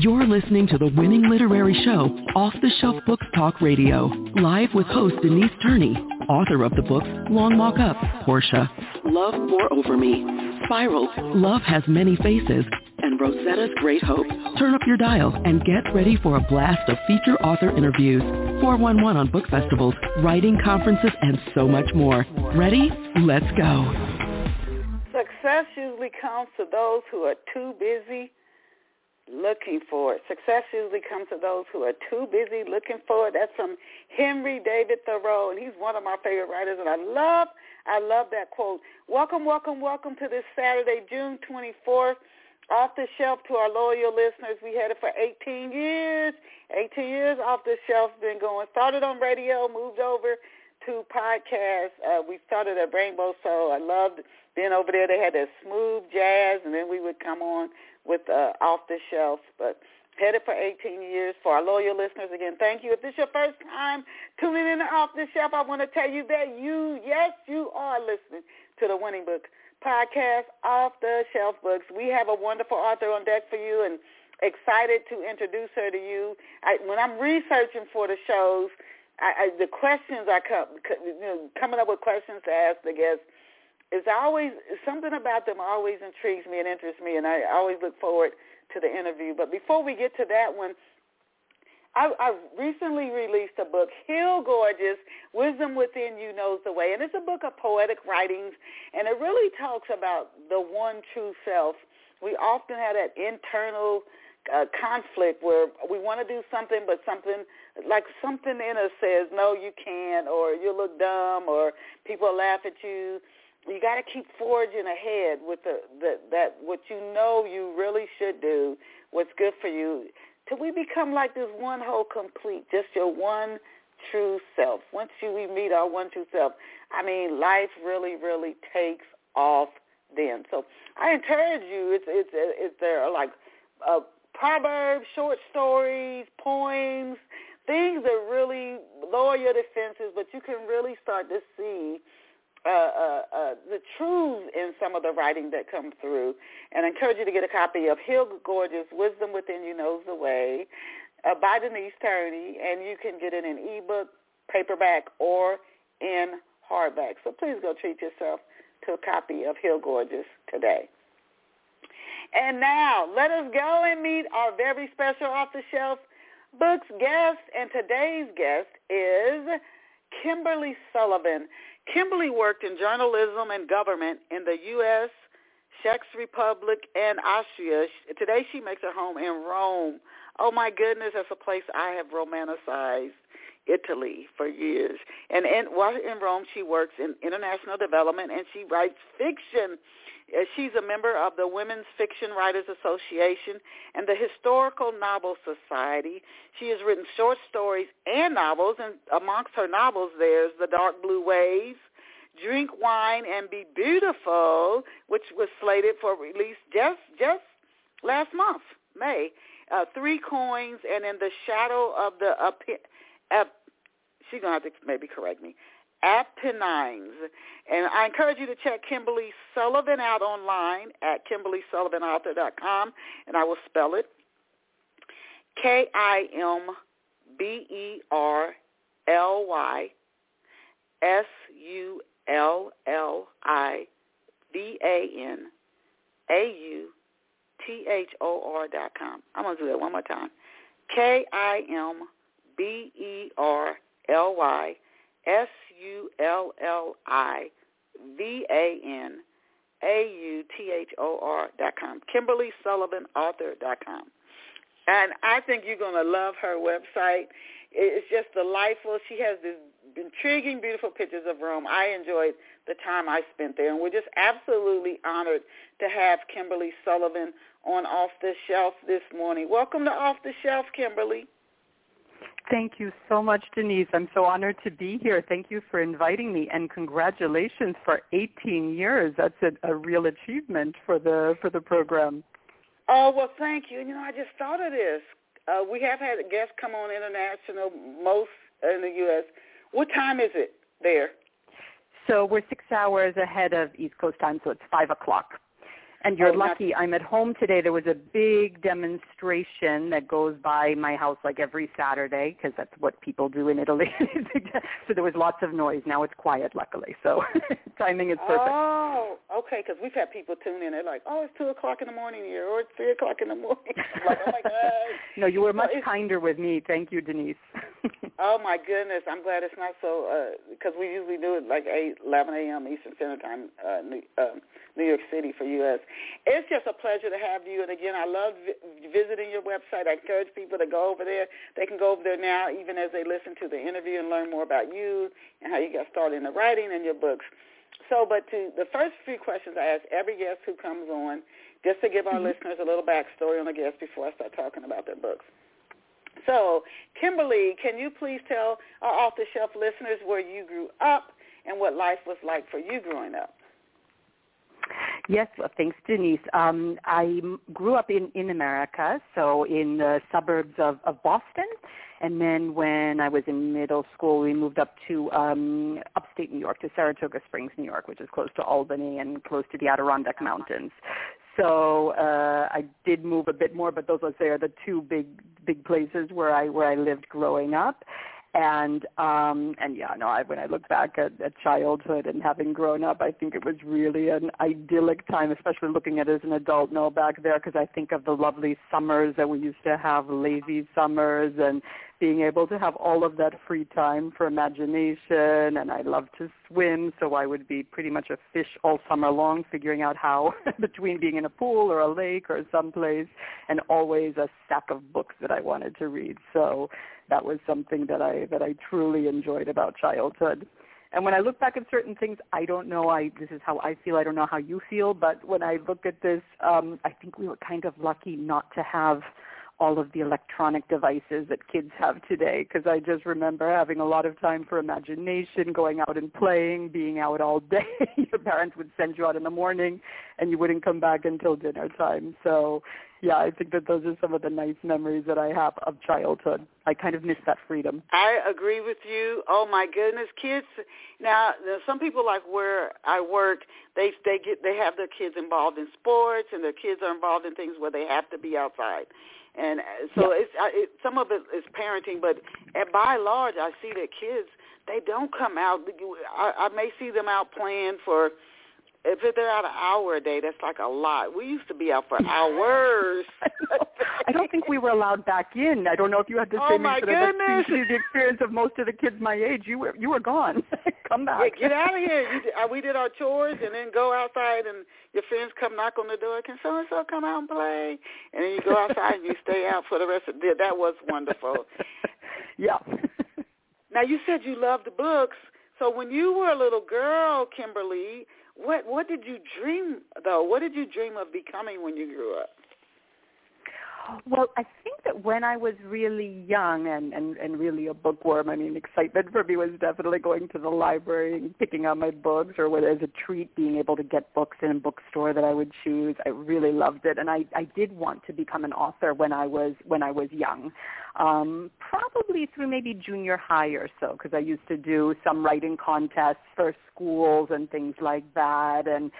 You're listening to the winning literary show, Off the Shelf Books Talk Radio, live with host Denise Turney, author of the books Long Walk Up, Portia, Love Pour Over Me, Spiral, Love Has Many Faces, and Rosetta's Great Hope. Turn up your dial and get ready for a blast of feature author interviews, 411 on book festivals, writing conferences, and so much more. Ready? Let's go. Success usually comes to those who are too busy looking for. Success usually comes to those who are too busy looking for it. That's from Henry David Thoreau, and he's one of my favorite writers, and I love, I love that quote. Welcome, welcome, welcome to this Saturday, June 24th. Off the shelf to our loyal listeners. We had it for 18 years. 18 years off the shelf been going. Started on radio, moved over to podcast. Uh, we started at Rainbow Soul. I loved being over there. They had that smooth jazz, and then we would come on with uh, Off the Shelf. But headed for 18 years. For our loyal listeners, again, thank you. If this is your first time tuning in to Off the Shelf, I want to tell you that you, yes, you are listening to the Winning Book podcast, Off the Shelf Books. We have a wonderful author on deck for you and excited to introduce her to you. I, when I'm researching for the shows, I, I, the questions I come, you know, coming up with questions to ask the guests is always something about them always intrigues me and interests me, and I always look forward to the interview. But before we get to that one, I, I recently released a book, Heal Gorgeous, Wisdom Within You Knows the Way. And it's a book of poetic writings, and it really talks about the one true self. We often have that internal uh, conflict where we want to do something, but something like something in us says, no, you can't, or you look dumb, or people laugh at you you got to keep forging ahead with the, the that what you know you really should do, what's good for you, till we become like this one whole complete, just your one true self. Once you we meet our one true self, I mean, life really, really takes off then. So I encourage you. It's it's it's there are like uh, proverbs, short stories, poems, things that really lower your defenses, but you can really start to see uh, uh, uh, the truths in some of the writing that comes through. And I encourage you to get a copy of Heal Gorgeous, Wisdom Within You Knows the Way uh, by Denise Turney, and you can get it in ebook, paperback, or in hardback. So please go treat yourself to a copy of Heal Gorgeous today. And now, let us go and meet our very special off-the-shelf books guest. And today's guest is Kimberly Sullivan. Kimberly worked in journalism and government in the U.S., Czech Republic, and Austria. Today she makes her home in Rome. Oh my goodness, that's a place I have romanticized. Italy for years. And in, while in Rome, she works in international development and she writes fiction. Uh, she's a member of the Women's Fiction Writers Association and the Historical Novel Society. She has written short stories and novels, and amongst her novels there's The Dark Blue Waves, Drink Wine and Be Beautiful, which was slated for release just just last month, May. Uh, Three Coins and In the Shadow of the uh, she's going to have to maybe correct me. Apennines. And I encourage you to check Kimberly Sullivan out online at KimberlySullivanAuthor.com, and I will spell it K-I-M-B-E-R-L-Y S-U-L-L-I-V-A-N A-U-T-H-O-R dot com. I'm going to do that one more time. K-I-M-B-E-R L Y S U L L I V A N A U T H O R dot com. Kimberly Sullivan Author dot com. And I think you're going to love her website. It's just delightful. She has these intriguing, beautiful pictures of Rome. I enjoyed the time I spent there, and we're just absolutely honored to have Kimberly Sullivan on Off the Shelf this morning. Welcome to Off the Shelf, Kimberly. Thank you so much, Denise. I'm so honored to be here. Thank you for inviting me, and congratulations for 18 years. That's a, a real achievement for the for the program. Oh well, thank you. You know, I just thought of this. Uh, we have had guests come on international, most in the U.S. What time is it there? So we're six hours ahead of East Coast time, so it's five o'clock. And you're Oh, lucky. I'm at home today. There was a big demonstration that goes by my house like every Saturday because that's what people do in Italy. so there was lots of noise. Now it's quiet, luckily. So timing is perfect. Oh, okay. Because we've had people tune in. They're like, "Oh, it's two o'clock in the morning here, or it's three o'clock in the morning." Like, oh my god. no, you were much kinder with me. Thank you, Denise. Oh my goodness, I'm glad it's not so because we usually do it like eight, 11 a.m. Eastern Standard Time, uh, New, uh, New York City for U.S. It's just a pleasure to have you. And again, I love vi- visiting your website. I encourage people to go over there. They can go over there now, even as they listen to the interview and learn more about you and how you got started in the writing and your books. So, but to the first few questions I ask every guest who comes on, just to give our Mhm. listeners a little backstory on the guest before I start talking about their books. So, Kimberly, can you please tell our off-the-shelf listeners where you grew up and what life was like for you growing up? Yes, well, thanks, Denise. Um, I m- grew up in, in America, so in the suburbs of, of Boston. And then when I was in middle school, we moved up to um, upstate New York, to Saratoga Springs, New York, which is close to Albany and close to the Adirondack Mountains. So uh, I did move a bit more, but those there the two big big places where I where I lived growing up and um and yeah no i when i look back at, at childhood and having grown up i think it was really an idyllic time especially looking at it as an adult no back there because i think of the lovely summers that we used to have lazy summers and being able to have all of that free time for imagination and i love to swim so i would be pretty much a fish all summer long figuring out how between being in a pool or a lake or someplace and always a stack of books that i wanted to read so that was something that I that I truly enjoyed about childhood. And when I look back at certain things, I don't know. I this is how I feel. I don't know how you feel, but when I look at this, um, I think we were kind of lucky not to have all of the electronic devices that kids have today because I just remember having a lot of time for imagination, going out and playing, being out all day. Your parents would send you out in the morning and you wouldn't come back until dinner time. So yeah, I think that those are some of the nice memories that I have of childhood. I kind of miss that freedom. I agree with you. Oh my goodness, kids! Now, some people like where I work, they they get they have their kids involved in sports, and their kids are involved in things where they have to be outside. And uh, so Yeah. it's I, it, some of it is parenting, but and by and large, I see that kids they don't come out. I, I may see them out playing for if they're out an hour a day, that's like a lot. We used to be out for hours. I don't think we were allowed back in. I don't know if you had the Oh, same my sort of the, experience of most of the kids my age. You were you were gone. Come Yeah, back. get out of here. You, did- uh, we did our chores and then go outside and your friends come knock on the door. Can so and so come out and play? And then you go outside and you stay out for the rest of the day. That was wonderful. yeah. Now you said you loved books. So when you were a little girl, Kimberly, what what did you dream though? What did you dream of becoming when you grew up? Well, I think that when I was really young and, and, and really a bookworm, I mean, excitement for me was definitely going to the library and picking out my books or whether as a treat being able to get books in a bookstore that I would choose. I really loved it. And I, I did want to become an author when I was, when I was young, um, probably through maybe junior high or so because I used to do some writing contests for schools and things like that. And,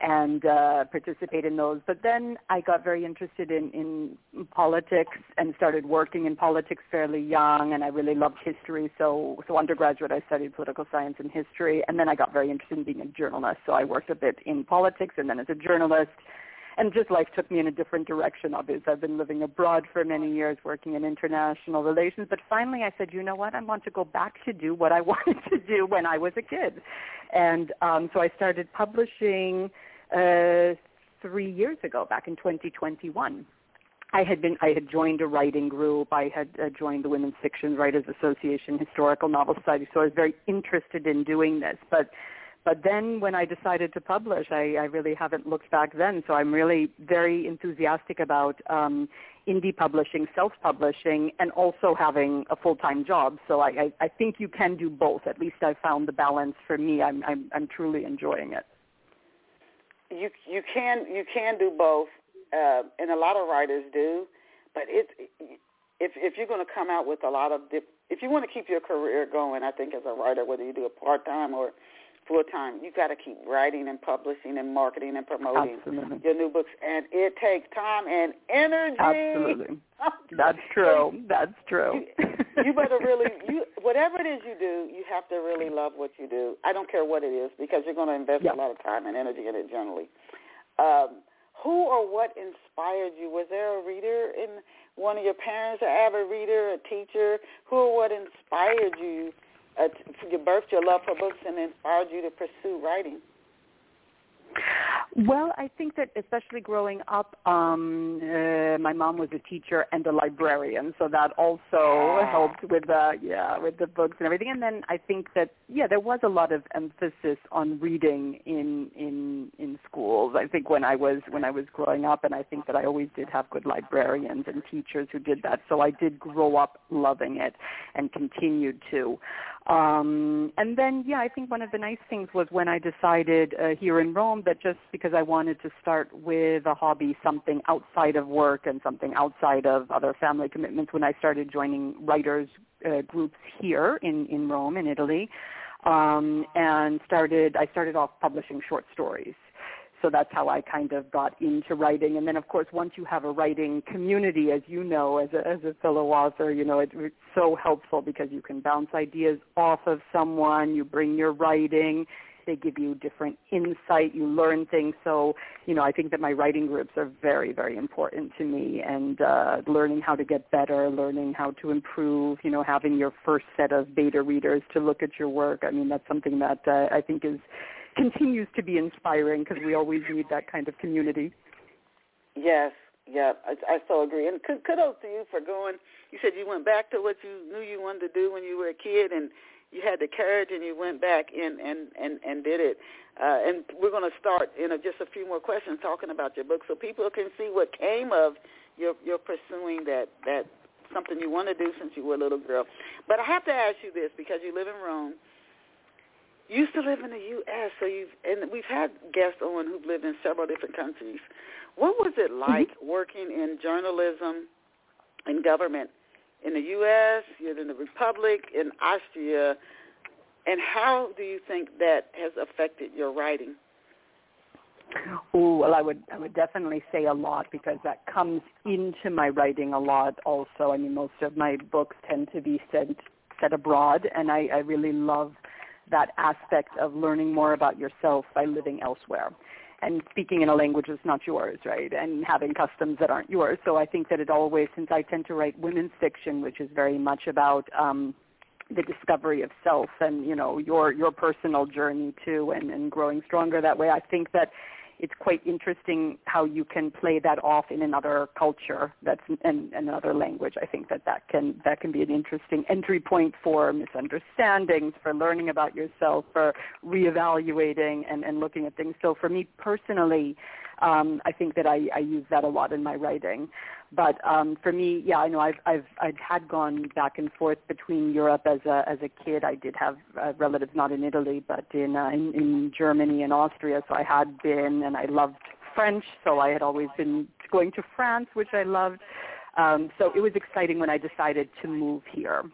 and uh, participate in those. But then I got very interested in, in politics and started working in politics fairly young, and I really loved history. So, so undergraduate, I studied political science and history, and then I got very interested in being a journalist. So I worked a bit in politics and then as a journalist. And just life took me in a different direction. Obviously, I've been living abroad for many years, working in international relations. But finally, I said, you know what? I want to go back to do what I wanted to do when I was a kid. And um, so I started publishing uh, three years ago, back in 2021. I had been I had joined a writing group. I had uh, joined the Women's Fiction Writers Association Historical Novel Society. So I was very interested in doing this. But but then when I decided to publish, I, I really haven't looked back then. So I'm really very enthusiastic about um, indie publishing, self-publishing, and also having a full-time job. So I, I, I think you can do both. At least I found the balance for me. I'm, I'm, I'm truly enjoying it. You you can you can do both, uh, and a lot of writers do. But it's if if you're going to come out with a lot of dip, if you want to keep your career going, I think as a writer, whether you do it part time or full time. You got to keep writing and publishing and marketing and promoting Absolutely. your new books, and it takes time and energy. Absolutely, that's true. That's true. You, better really you whatever it is you do, you have to really love what you do. I don't care what it is because you're going to invest yeah. a lot of time and energy in it generally. Um, who or what inspired you? Was there a reader in one of your parents, an avid reader, a teacher? Who or what inspired you? Uh, you birthed your love for books and inspired you to pursue writing. Well, I think that especially growing up, um, uh, my mom was a teacher and a librarian, so that also ah. helped with the yeah with the books and everything. And then I think that yeah, there was a lot of emphasis on reading in in in schools. I think when I was when I was growing up, and I think that I always did have good librarians and teachers who did that. So I did grow up loving it and continued to. Um, and then yeah, I think one of the nice things was when I decided uh, here in Rome that just because I wanted to start with a hobby, something outside of work and something outside of other family commitments when I started joining writers uh, groups here in, in Rome, in Italy. Um, and started, I started off publishing short stories so that's how I kind of got into writing. And then, of course, once you have a writing community, as you know, as a, as a fellow author, you know, it, it's so helpful because you can bounce ideas off of someone. You bring your writing. They give you different insight. You learn things. So, you know, I think that my writing groups are very, very important to me. And uh, learning how to get better, learning how to improve. You know, having your first set of beta readers to look at your work. I mean, that's something that uh, I think is continues to be inspiring because we always need that kind of community. Yes, yeah, I, I so agree. And kudos to you for going. You said you went back to what you knew you wanted to do when you were a kid, and you had the courage and you went back and and and and did it. Uh, and we're going to start in a, just a few more questions talking about your book, so people can see what came of your your pursuing that that something you want to do since you were a little girl. But I have to ask you this because you live in Rome. Used to live in the U.S., so you've and we've had guests on who've lived in several different countries. What was it mm-hmm. like mm-hmm. working in journalism and government in the U.S., you're in the Republic, in Austria, and how do you think that has affected your writing? Oh well, I would I would definitely say a lot because that comes into my writing a lot. Also, I mean, most of my books tend to be set set abroad, and I, I really love that aspect of learning more about yourself by living elsewhere and speaking in a language that's not yours, right? And having customs that aren't yours. So I think that it always, since I tend to write women's fiction, which is very much about um, the discovery of self and you know your your personal journey too, and, and growing stronger that way. I think that it's quite interesting how you can play that off in another culture that's in another language. I think that that can that can be an interesting entry point for misunderstandings, for learning about yourself, for reevaluating and, and looking at things. So for me personally, um, I think that I, I use that a lot in my writing. But um, for me, yeah, I know I've I've I've had gone back and forth between Europe as a as a kid. I did have uh, relatives not in Italy, but in, uh, in in Germany and Austria. So I had been, and I loved French, so I had always been going to France, which I loved. Um, so it was exciting when I decided to move here.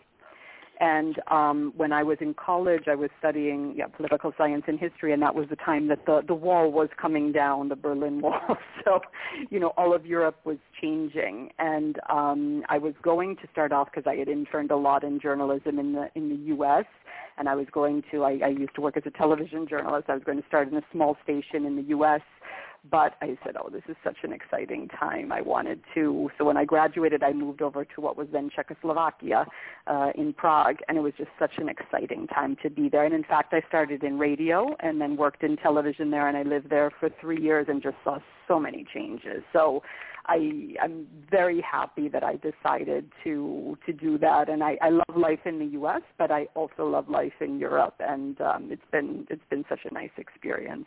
And um, when I was in college, I was studying yeah, political science and history, and that was the time that the, the wall was coming down, the Berlin Wall. so, you know, all of Europe was changing. And um, I was going to start off because I had interned a lot in journalism in the in the U.S. And I was going to, I, I used to work as a television journalist. I was going to start in a small station in the U.S. But I said, oh, this is such an exciting time. I wanted to. So when I graduated, I moved over to what was then Czechoslovakia uh, in Prague, and it was just such an exciting time to be there. And in fact, I started in radio and then worked in television there, and I lived there for three years and just saw so many changes. So I, I'm very happy that I decided to to do that, and I, I love life in the U.S., but I also love life in Europe, and um, it's been it's been such a nice experience.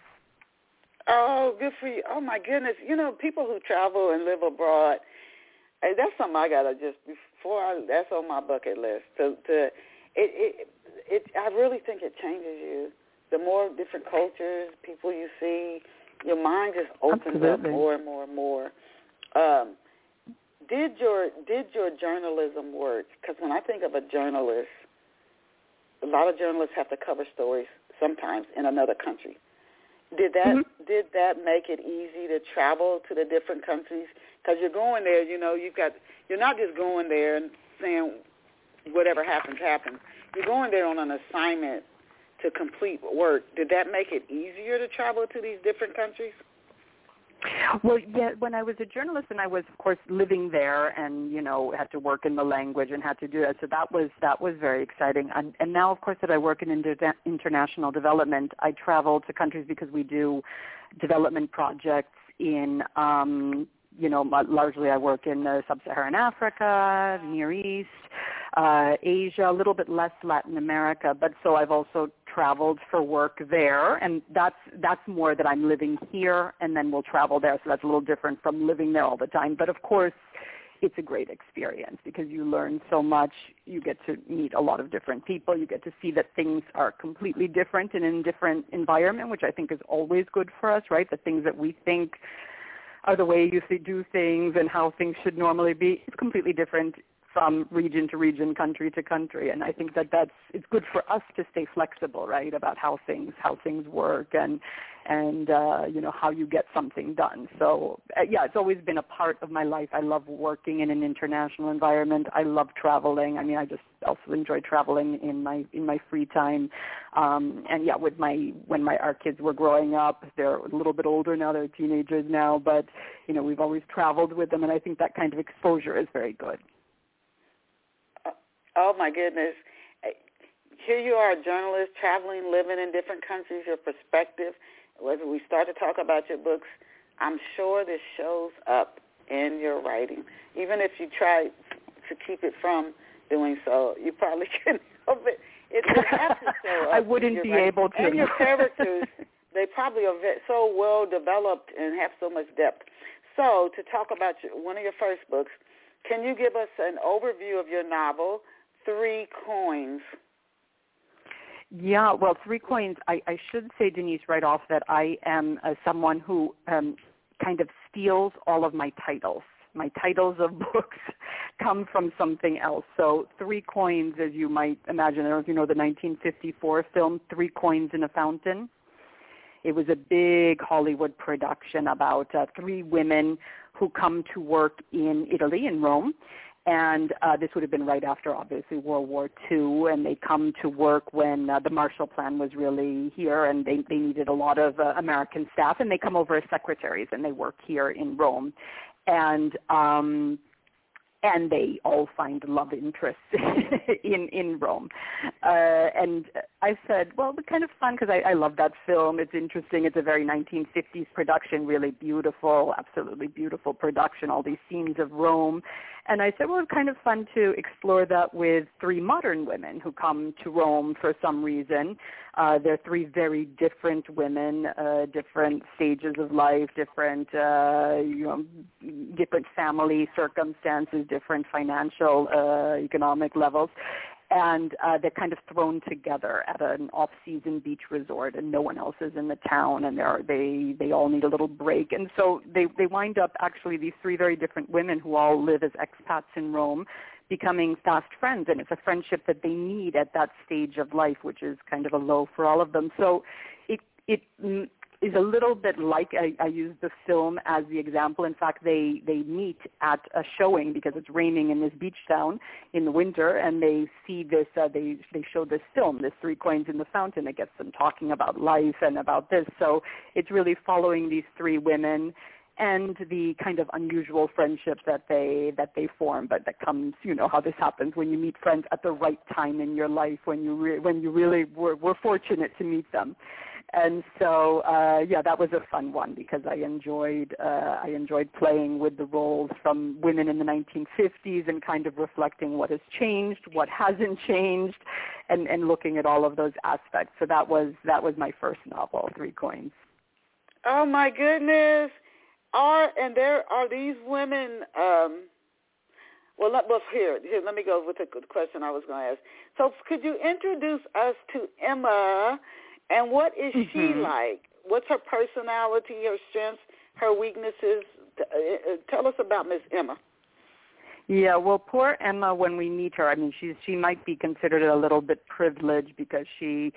Oh, good for you. Oh my goodness. You know, people who travel and live abroad, hey, that's something I gotta just before I that's on my bucket list. To to it it it I really think it changes you. The more different cultures, people you see, your mind just opens Absolutely. up more and more and more. Um, did your did your journalism work? Because when I think of a journalist, a lot of journalists have to cover stories sometimes in another country. Did that mm-hmm. did that make it easy to travel to the different countries? Because you're going there, you know, you've got you're not just going there and saying whatever happens happens. You're going there on an assignment to complete work. Did that make it easier to travel to these different countries? Well, yeah, when I was a journalist and I was of course living there and, you know, had to work in the language and had to do that. So that was that was very exciting. And, and now of course that I work in inter- international development, I travel to countries because we do development projects in um you know, largely I work in uh, sub-Saharan Africa, Near East, uh, Asia, a little bit less Latin America, but so I've also traveled for work there, and that's that's more that I'm living here, and then we'll travel there. So that's a little different from living there all the time. But of course, it's a great experience because you learn so much. You get to meet a lot of different people. You get to see that things are completely different and in a different environment, which I think is always good for us, right? The things that we think are the way you do things and how things should normally be. It's completely different from region to region, country to country, and I think that that's it's good for us to stay flexible, right, about how things how things work and and uh, you know how you get something done. So uh, yeah, it's always been a part of my life. I love working in an international environment. I love traveling. I mean, I just also enjoy traveling in my in my free time. Um, and yeah, with my when my our kids were growing up, they're a little bit older now. They're teenagers now, but you know we've always traveled with them, and I think that kind of exposure is very good. Oh my goodness. Here you are, a journalist traveling, living in different countries, your perspective. As we start to talk about your books, I'm sure this shows up in your writing. Even if you try to keep it from doing so, you probably can help it. It, has to show up. I wouldn't be writing. able to. And your characters, they probably are so well developed and have so much depth. So to talk about your, one of your first books, can you give us an overview of your novel, three coins? Yeah, well, three coins. I, I should say, Denise, right off that I am uh, someone who um, kind of steals all of my titles. My titles of books come from something else. So, Three Coins, as you might imagine, I don't know if you know the 1954 film Three Coins in a Fountain. It was a big Hollywood production about uh, three women who come to work in Italy, in Rome, and uh, this would have been right after, obviously, World War II, and they come to work when uh, the Marshall Plan was really here, and they, they needed a lot of uh, American staff, and they come over as secretaries, and they work here in Rome. And um, and they all find love interests in in Rome. Uh, and I said, well, it's kind of fun because I, I love that film. It's interesting. It's a very 1950s production, really beautiful, absolutely beautiful production. All these scenes of Rome, and I said, well, it's kind of fun to explore that with three modern women who come to Rome for some reason. Uh, they're three very different women, uh, different stages of life, different, uh, you know, different family circumstances, different financial, uh, economic levels. And uh, they're kind of thrown together at an off-season beach resort, and no one else is in the town, and they're, they they all need a little break, and so they they wind up actually these three very different women who all live as expats in Rome, becoming fast friends, and it's a friendship that they need at that stage of life, which is kind of a low for all of them. So it it mm, a little bit like I, I use the film as the example. In fact, they they meet at a showing because it's raining in this beach town in the winter, and they see this. Uh, they they show this film, this Three Coins in the Fountain. It gets them talking about life and about this. So it's really following these three women and the kind of unusual friendship that they that they form but that comes you know how this happens when you meet friends at the right time in your life when you re- when you really were, were fortunate to meet them and so uh, yeah, that was a fun one because I enjoyed uh, I enjoyed playing with the roles from women in the 1950s and kind of reflecting what has changed, what hasn't changed, and and looking at all of those aspects. So that was that was my first novel, Three Coins. Oh my goodness! Are and there are these women. Um, well, let, well, here, here, let me go with the question I was going to ask. So, could you introduce us to Emma? And what is mm-hmm. she like? What's her personality, her strengths, her weaknesses? Uh, uh, tell us about Miss Emma. Yeah, well, poor Emma. When we meet her, I mean, she's she might be considered a little bit privileged because she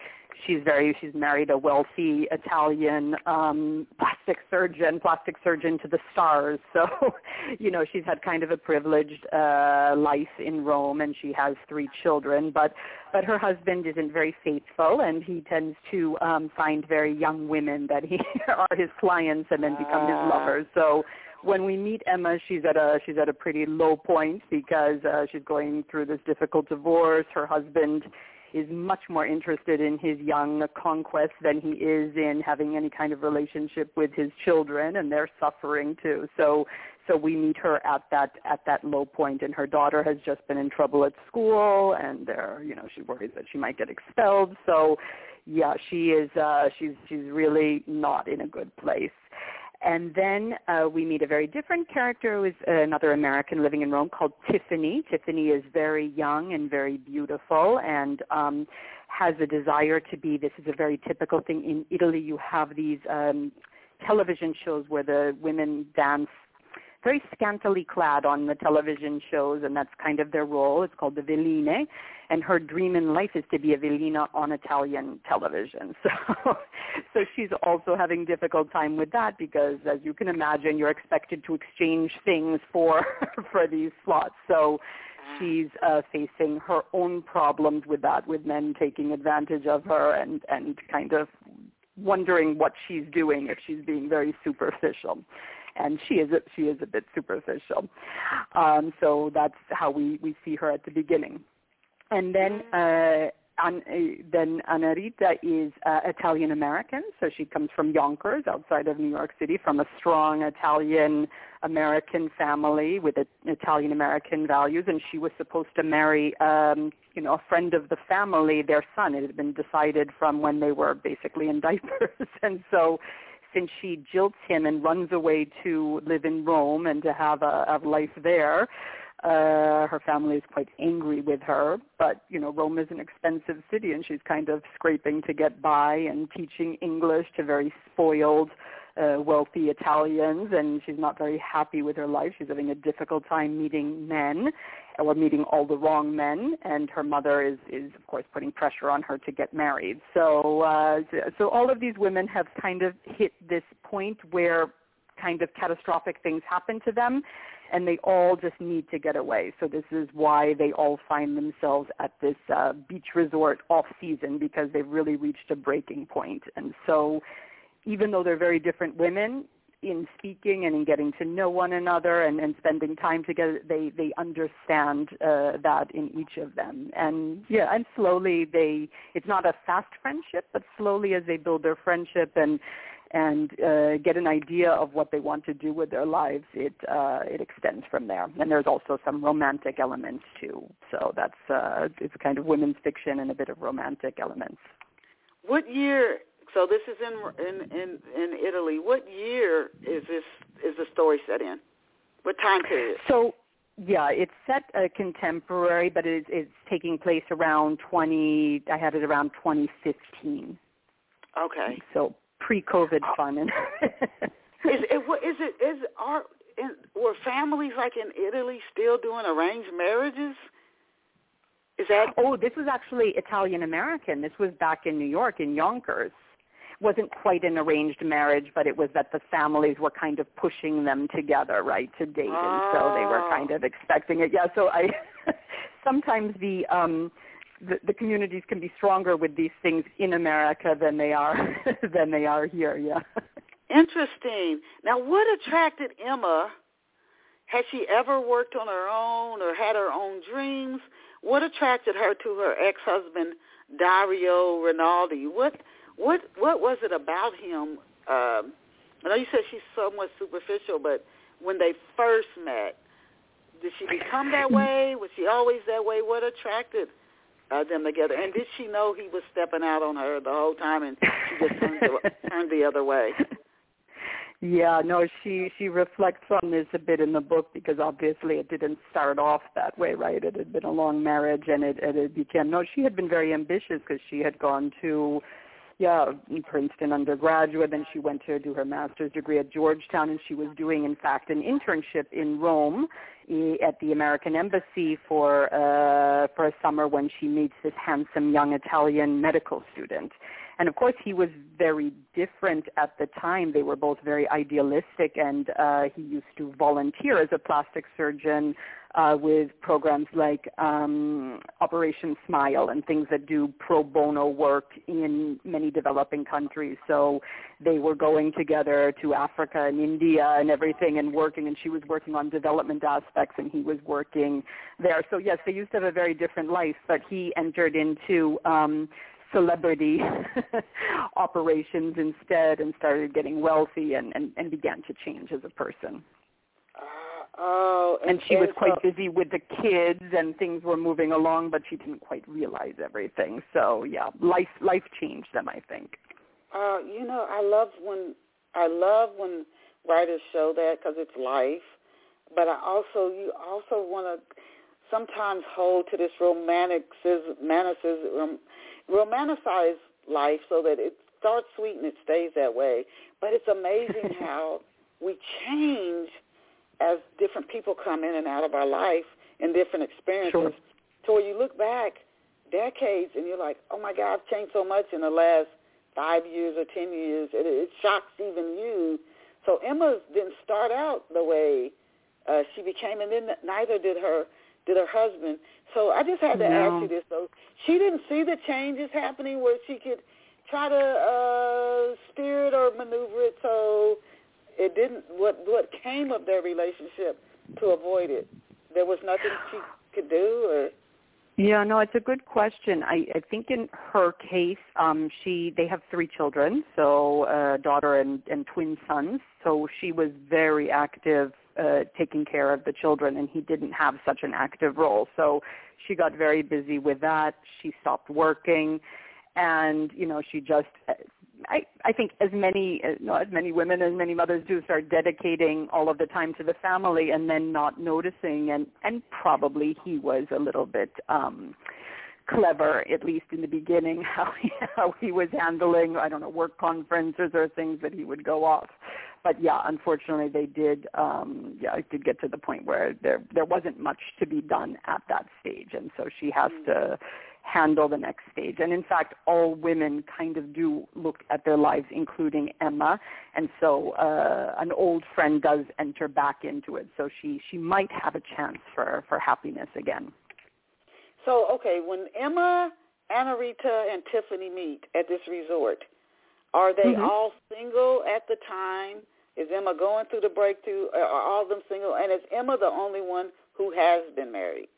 she's very she's married a wealthy Italian um, plastic surgeon, plastic surgeon to the stars. So, you know, she's had kind of a privileged uh, life in Rome, and she has three children. But but her husband isn't very faithful, and he tends to um, find very young women that he are his clients and then become his Ah. lovers. So when we meet Emma, she's at a she's at a pretty low point because uh, she's going through this difficult divorce. Her husband is much more interested in his young conquest than he is in having any kind of relationship with his children, and they're suffering too. So so we meet her at that at that low point, and her daughter has just been in trouble at school, and they're you know she worries that she might get expelled. So yeah, she is uh, she's she's really not in a good place. And then uh, we meet a very different character who is another American living in Rome called Tiffany. Tiffany is very young and very beautiful and um, has a desire to be, this is a very typical thing in Italy, you have these um, television shows where the women dance very scantily clad on the television shows, and that's kind of their role. It's called the Veline, and her dream in life is to be a Velina on Italian television. So, so she's also having difficult time with that because, as you can imagine, you're expected to exchange things for for these slots. So she's uh, facing her own problems with that, with men taking advantage of her and and kind of wondering what she's doing if she's being very superficial and she is a, she is a bit superficial. Um, so that's how we we see her at the beginning, and then. Uh, An, uh, then Anarita is uh, Italian American, so she comes from Yonkers, outside of New York City, from a strong Italian American family with a, Italian American values, and she was supposed to marry, um, you know, a friend of the family, their son. It had been decided from when they were basically in diapers, and so since she jilts him and runs away to live in Rome and to have a, a life there, uh, her family is quite angry with her. But, you know, Rome is an expensive city and she's kind of scraping to get by and teaching English to very spoiled, uh, wealthy Italians and she's not very happy with her life. She's having a difficult time meeting men or meeting all the wrong men and her mother is, is of course putting pressure on her to get married. So, uh, so all of these women have kind of hit this point where kind of catastrophic things happen to them and they all just need to get away. So this is why they all find themselves at this uh, beach resort off season because they've really reached a breaking point. And so even though they're very different women, in speaking and in getting to know one another and, and spending time together, they they understand uh, that in each of them. And yeah, and slowly they it's not a fast friendship, but slowly as they build their friendship and and uh, get an idea of what they want to do with their lives, it uh, it extends from there. And there's also some romantic elements too. So that's uh, it's kind of women's fiction and a bit of romantic elements. What year? So this is in in in, in Italy. What year is this is the story set in? What time period? So yeah, it's set uh, contemporary, but it's, it's taking place around 20. I had it around 2015. Okay. So pre-COVID fun. And is it is it is are in, were families like in Italy still doing arranged marriages? Is that oh, this was actually Italian American. This was back in New York in Yonkers. Wasn't quite an arranged marriage, but it was that the families were kind of pushing them together, right, to date, and so they were kind of expecting it. Yeah, so I sometimes the um the, the communities can be stronger with these things in America than they are than they are here. Yeah. Interesting. Now, what attracted Emma? Had she ever worked on her own or had her own dreams? What attracted her to her ex-husband Dario Rinaldi? What what what was it about him? Um, I know you said she's somewhat superficial, but when they first met, did she become that way? Was she always that way? What attracted uh, them together? And did she know he was stepping out on her the whole time, and she just turned the, turned the other way? Yeah, no, she she reflects on this a bit in the book because obviously it didn't start off that way, right? It had been a long marriage, and it and it became no. She had been very ambitious because she had gone to, yeah, Princeton undergraduate, then she went to do her master's degree at Georgetown, and she was doing, in fact, an internship in Rome at the American Embassy for uh, for a summer when she meets this handsome young Italian medical student. And of course, he was very different at the time. They were both very idealistic, and uh, he used to volunteer as a plastic surgeon uh, with programs like um, Operation Smile and things that do pro bono work in many developing countries. So they were going together to Africa and India and everything and working, and she was working on development aspects and he was working there. So yes, they used to have a very different life, but he entered into um, celebrity operations instead and started getting wealthy and, and, and began to change as a person. Oh, and, and she was quite so, busy with the kids, and things were moving along, but she didn't quite realize everything. So yeah, life life changed them, I think. Uh, you know, I love when I love when writers show that because it's life, but I also you also want to sometimes hold to this romantic romanticism, romanticize life so that it starts sweet and it stays that way. But it's amazing how we change as different people come in and out of our life and different experiences. Sure. So when you look back decades and you're like, oh my God, I've changed so much in the last five years or ten years. It, it shocks even you. So Emma didn't start out the way uh, she became, and then neither did her did her husband. So I just had to no. ask you this though. She didn't see the changes happening where she could try to uh, steer it or maneuver it so it didn't. What what came of their relationship to avoid it? There was nothing she could do, or yeah, no, it's a good question. I, I think in her case, um, she they have three children, so a uh, daughter and, and twin sons. So she was very active uh, taking care of the children, and he didn't have such an active role. So she got very busy with that. She stopped working, and you know she just I, I think as many uh, not as many women as many mothers do start dedicating all of the time to the family and then not noticing. And and probably he was a little bit um clever at least in the beginning how he, how he was handling I don't know work conferences or things that he would go off. But yeah unfortunately they did um yeah it did get to the point where there there wasn't much to be done at that stage. And so she has to handle the next stage. And in fact, all women kind of do look at their lives, including Emma. And so uh, an old friend does enter back into it. So she, she might have a chance for, for happiness again. So, okay, when Emma, Anarita, and Tiffany meet at this resort, are they mm-hmm. all single at the time? Is Emma going through the breakthrough? Are all of them single? And is Emma the only one who has been married?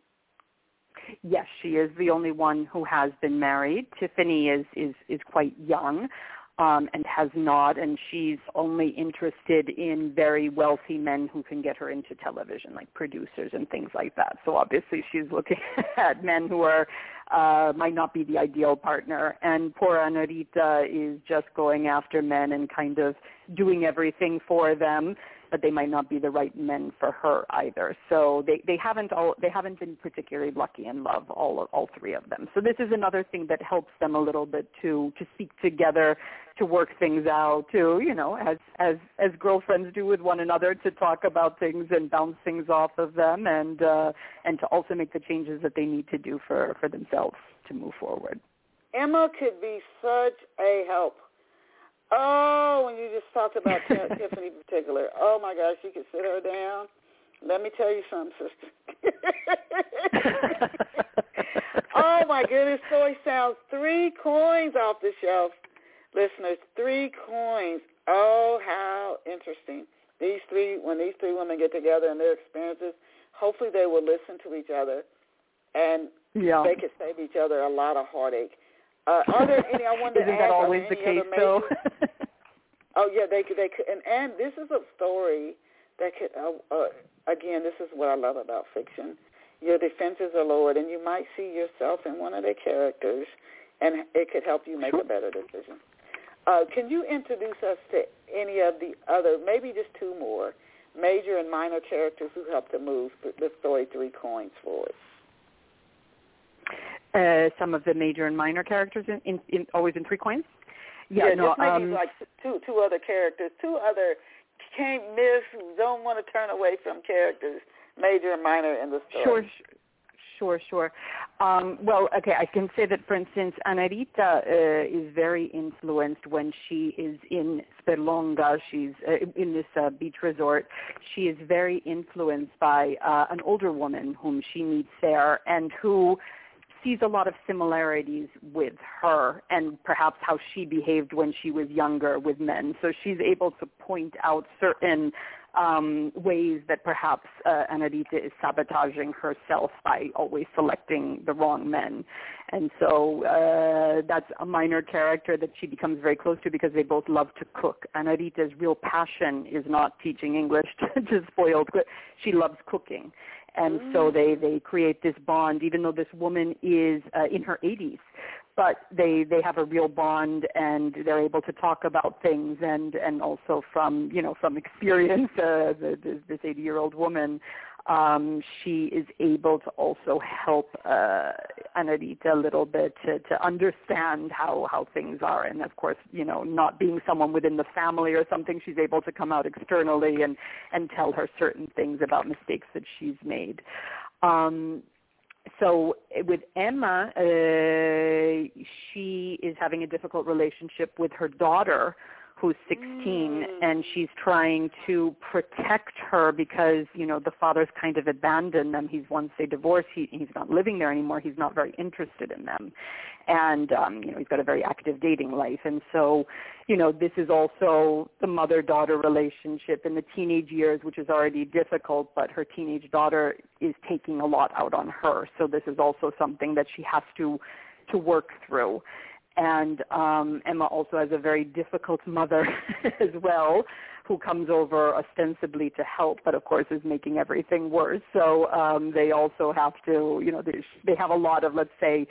Yes, she is the only one who has been married. Tiffany is is is quite young um, and has not, and she's only interested in very wealthy men who can get her into television, like producers and things like that. So obviously, she's looking at men who are uh, might not be the ideal partner. And poor Anarita is just going after men and kind of doing everything for them but they might not be the right men for her either. So they, they haven't all they haven't been particularly lucky in love, all all three of them. So this is another thing that helps them a little bit to to speak together, to work things out, to you know as as as girlfriends do with one another, to talk about things and bounce things off of them, and uh, and to also make the changes that they need to do for for themselves to move forward. Emma could be such a help Oh, when you just talked about Tiffany in particular. Oh my gosh, you could sit her down. Let me tell you something, sister. oh my goodness, Soy sounds three coins off the shelf. Listeners, three coins. Oh, how interesting. These three, when these three women get together and their experiences, hopefully they will listen to each other and yeah. they could save each other a lot of heartache. Uh, are there any? I wonder. Isn't that always the case, though? oh yeah, they could. They could, and and this is a story that could. Uh, uh, again, this is what I love about fiction. Your defenses are lowered, and you might see yourself in one of the characters, and it could help you make sure. a better decision. Uh, can you introduce us to any of the other, maybe just two more, major and minor characters who helped to move the story Three Coins forward? Uh, some of the major and minor characters in, in, in always in three coins. Yeah, yeah no, just maybe um, like two two other characters, two other can't miss, don't want to turn away from characters major and minor in the story. Sure, sure, sure. Um, well, okay, I can say that, for instance, Anarita uh, is very influenced when she is in Sperlonga. She's uh, in this uh, beach resort. She is very influenced by uh, an older woman whom she meets there and who sees a lot of similarities with her and perhaps how she behaved when she was younger with men. So she's able to point out certain um, ways that perhaps uh, Anarita is sabotaging herself by always selecting the wrong men. And so uh, that's a minor character that she becomes very close to because they both love to cook. Anarita's real passion is not teaching English to, to spoiled. She loves cooking. And mm. so they, they create this bond, even though this woman is uh, in her 80s but they they have a real bond and they're able to talk about things and and also from you know from experience uh, the, the, this 80 year old woman um she is able to also help uh Anarita a little bit to to understand how how things are. And of course you know not being someone within the family or something she's able to come out externally and and tell her certain things about mistakes that she's made. Um so with Emma, uh, she is having a difficult relationship with her daughter, who's 16 mm. and she's trying to protect her because you know the father's kind of abandoned them. He's once they divorce he he's not living there anymore. He's not very interested in them. And um you know he's got a very active dating life. And so you know this is also the mother daughter relationship in the teenage years which is already difficult but her teenage daughter is taking a lot out on her. So this is also something that she has to to work through and um, Emma also has a very difficult mother as well, who comes over ostensibly to help, but of course is making everything worse. So um, they also have to, you know, they, they have a lot of, let's say,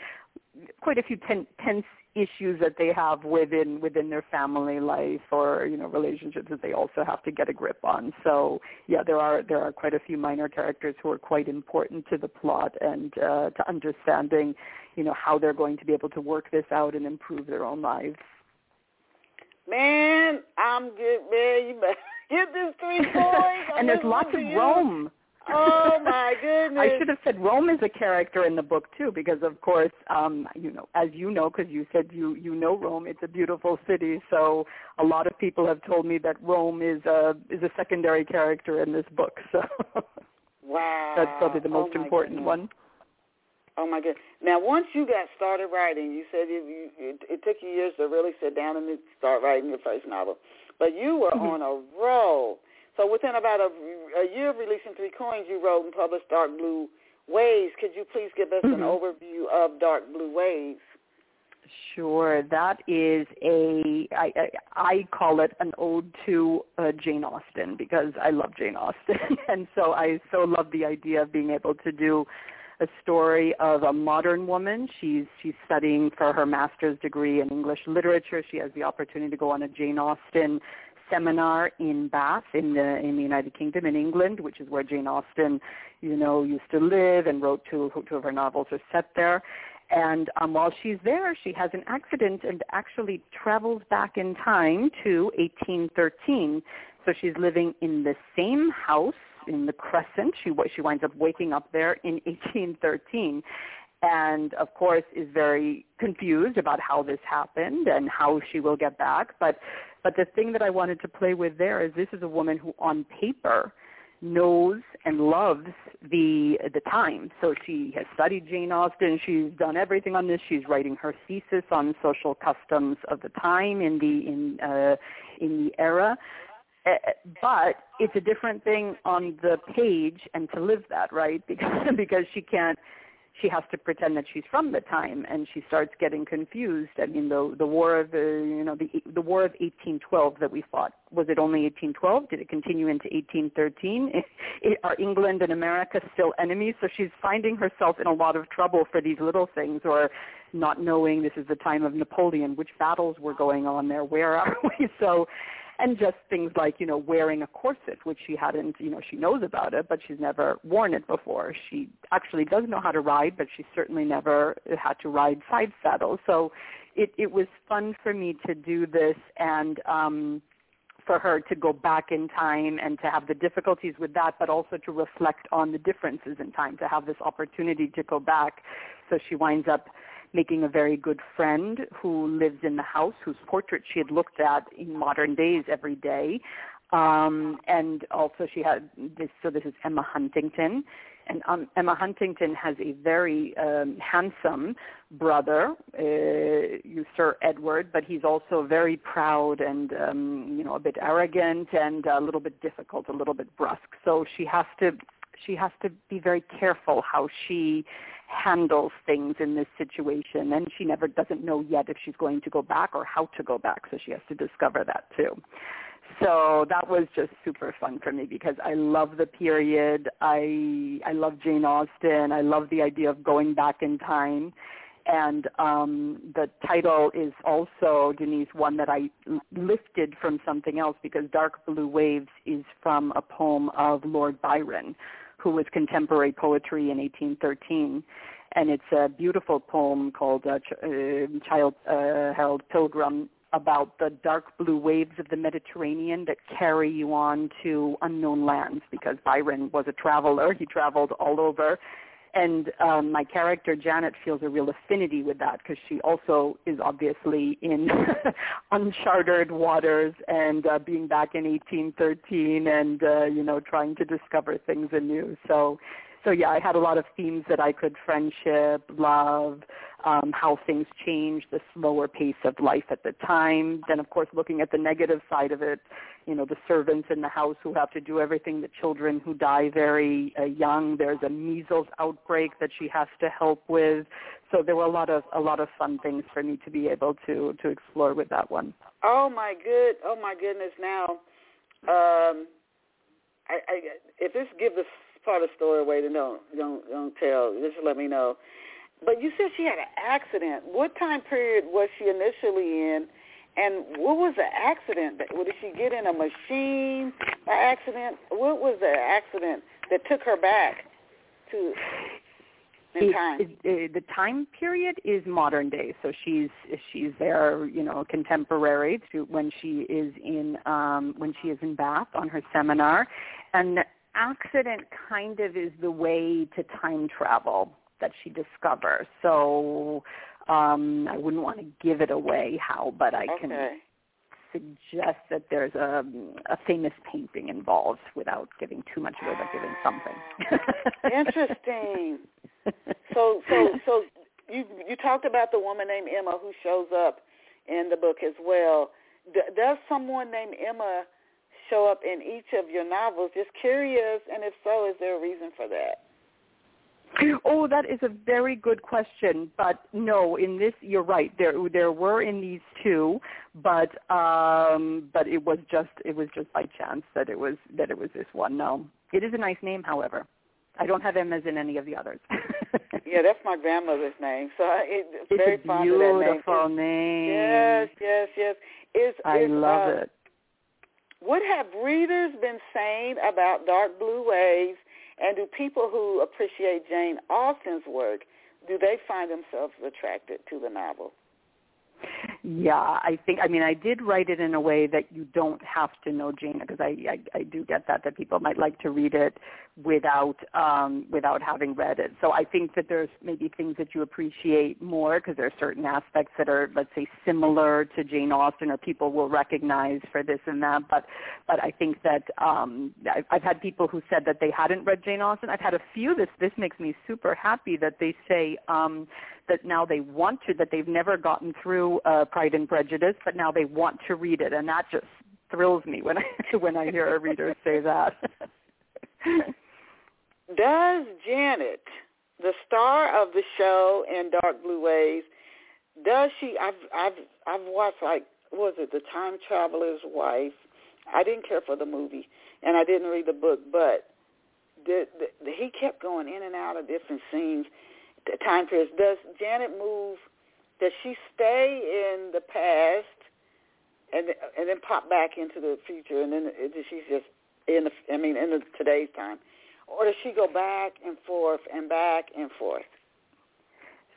quite a few ten, tense issues that they have within within their family life or you know relationships that they also have to get a grip on. So yeah there are there are quite a few minor characters who are quite important to the plot and uh, to understanding you know how they're going to be able to work this out and improve their own lives. Man i'm good man you better get this three boys and there's lots of rome Oh my goodness! I should have said Rome is a character in the book too, because of course, um, you know, as you know, because you said you you know Rome, it's a beautiful city. So a lot of people have told me that Rome is a is a secondary character in this book. So wow, that's probably the most oh important goodness. one. Oh my goodness! Now, once you got started writing, you said it, you, it, it took you years to really sit down and start writing your first novel, but you were mm-hmm. on a roll. So within about a, a year of releasing Three Coins, you wrote and published Dark Blue Waves. Could you please give us mm-hmm. an overview of Dark Blue Waves? Sure, that is a I, I, I call it an ode to uh, Jane Austen because I love Jane Austen, and so I so love the idea of being able to do a story of a modern woman. She's she's studying for her master's degree in English literature. She has the opportunity to go on a Jane Austen seminar in Bath in the in the United Kingdom in England, which is where Jane Austen, you know, used to live and wrote two two of her novels are set there. And um, while she's there, she has an accident and actually travels back in time to 1813. So she's living in the same house in the Crescent. She she winds up waking up there in 1813 and of course is very confused about how this happened and how she will get back but but the thing that I wanted to play with there is this is a woman who on paper knows and loves the the time. So she has studied Jane Austen. She's done everything on this. She's writing her thesis on social customs of the time in the in uh, in the era. Uh, but it's a different thing on the page and to live that right because because she can't she has to pretend that she's from the time, and she starts getting confused. I mean, the the war of the you know the the war of 1812 that we fought was it only 1812? Did it continue into 1813? Are England and America still enemies? So she's finding herself in a lot of trouble for these little things, or not knowing this is the time of Napoleon. Which battles were going on there? Where are we? So and just things like you know wearing a corset which she hadn't you know she knows about it but she's never worn it before she actually does know how to ride but she certainly never had to ride side saddle so it it was fun for me to do this and um for her to go back in time and to have the difficulties with that, but also to reflect on the differences in time, to have this opportunity to go back. So she winds up making a very good friend who lives in the house, whose portrait she had looked at in modern days every day. Um, and also she had this, so this is Emma Huntington. And um, Emma Huntington has a very um, handsome brother, uh, Sir Edward, but he's also very proud and um, you know a bit arrogant and a little bit difficult, a little bit brusque. So she has to she has to be very careful how she handles things in this situation and she never doesn't know yet if she's going to go back or how to go back so she has to discover that too so that was just super fun for me because I love the period. I I love Jane Austen. I love the idea of going back in time. And um, the title is also, Denise, one that I lifted from something else because Dark Blue Waves is from a poem of Lord Byron, who was contemporary poetry in 1813 and it's a beautiful poem called uh, Ch- uh, Child uh, Held Pilgrim about the dark blue waves of the Mediterranean that carry you on to unknown lands because Byron was a traveler. He traveled all over. And um, my character, Janet, feels a real affinity with that because she also is obviously in uncharted waters and uh, being back in 1813 and, uh, you know, trying to discover things anew. So so yeah, I had a lot of themes that I could friendship, love, um, how things change, the slower pace of life at the time. Then of course looking at the negative side of it, you know, the servants in the house who have to do everything, the children who die very uh, young. There's a measles outbreak that she has to help with. So there were a lot of a lot of fun things for me to be able to to explore with that one. Oh my good, oh my goodness! Now, um, I, I if this gives us part of the story away, then don't don't don't tell. Just let me know. But you said she had an accident. What time period was she initially in? And what was the accident? What did she get in a machine by accident? What was the accident that took her back to in time? It, it, the time period is modern day, so she's she's there, you know, contemporary to when she is in um, when she is in Bath on her seminar, and accident kind of is the way to time travel that she discovers. So um, I wouldn't want to give it away how, but I okay. can suggest that there's a, a famous painting involved without giving too much away, but giving something. Interesting. so, so, so you you talked about the woman named Emma who shows up in the book as well. D- does someone named Emma show up in each of your novels? Just curious, and if so, is there a reason for that? Oh, that is a very good question. But no, in this, you're right. There, there were in these two, but um, but it was just it was just by chance that it was that it was this one. No, it is a nice name, however. I don't have Emma's in any of the others. yeah, that's my grandmother's name. So I, it, it's very a fond beautiful of that name. Yes, yes, yes. Is I love uh, it. What have readers been saying about Dark Blue Waves, and do people who appreciate Jane Austen's work, do they find themselves attracted to the novel? Yeah, I think. I mean, I did write it in a way that you don't have to know Jane because I, I I do get that that people might like to read it without um without having read it. So I think that there's maybe things that you appreciate more because there are certain aspects that are let's say similar to Jane Austen or people will recognize for this and that. But but I think that um I've, I've had people who said that they hadn't read Jane Austen. I've had a few. This this makes me super happy that they say um that now they want to, that they've never gotten through uh, Pride and Prejudice, but now they want to read it, and that just thrills me when I when I hear a reader say that. Does Janet, the star of the show in Dark Blue Waves, does she? I've I've I've watched like was it the Time Traveler's Wife. I didn't care for the movie, and I didn't read the book, but the, the, the, he kept going in and out of different scenes time periods. Does Janet move? Does she stay in the past and and then pop back into the future, and then she's just in the I mean in the today's time, or does she go back and forth and back and forth?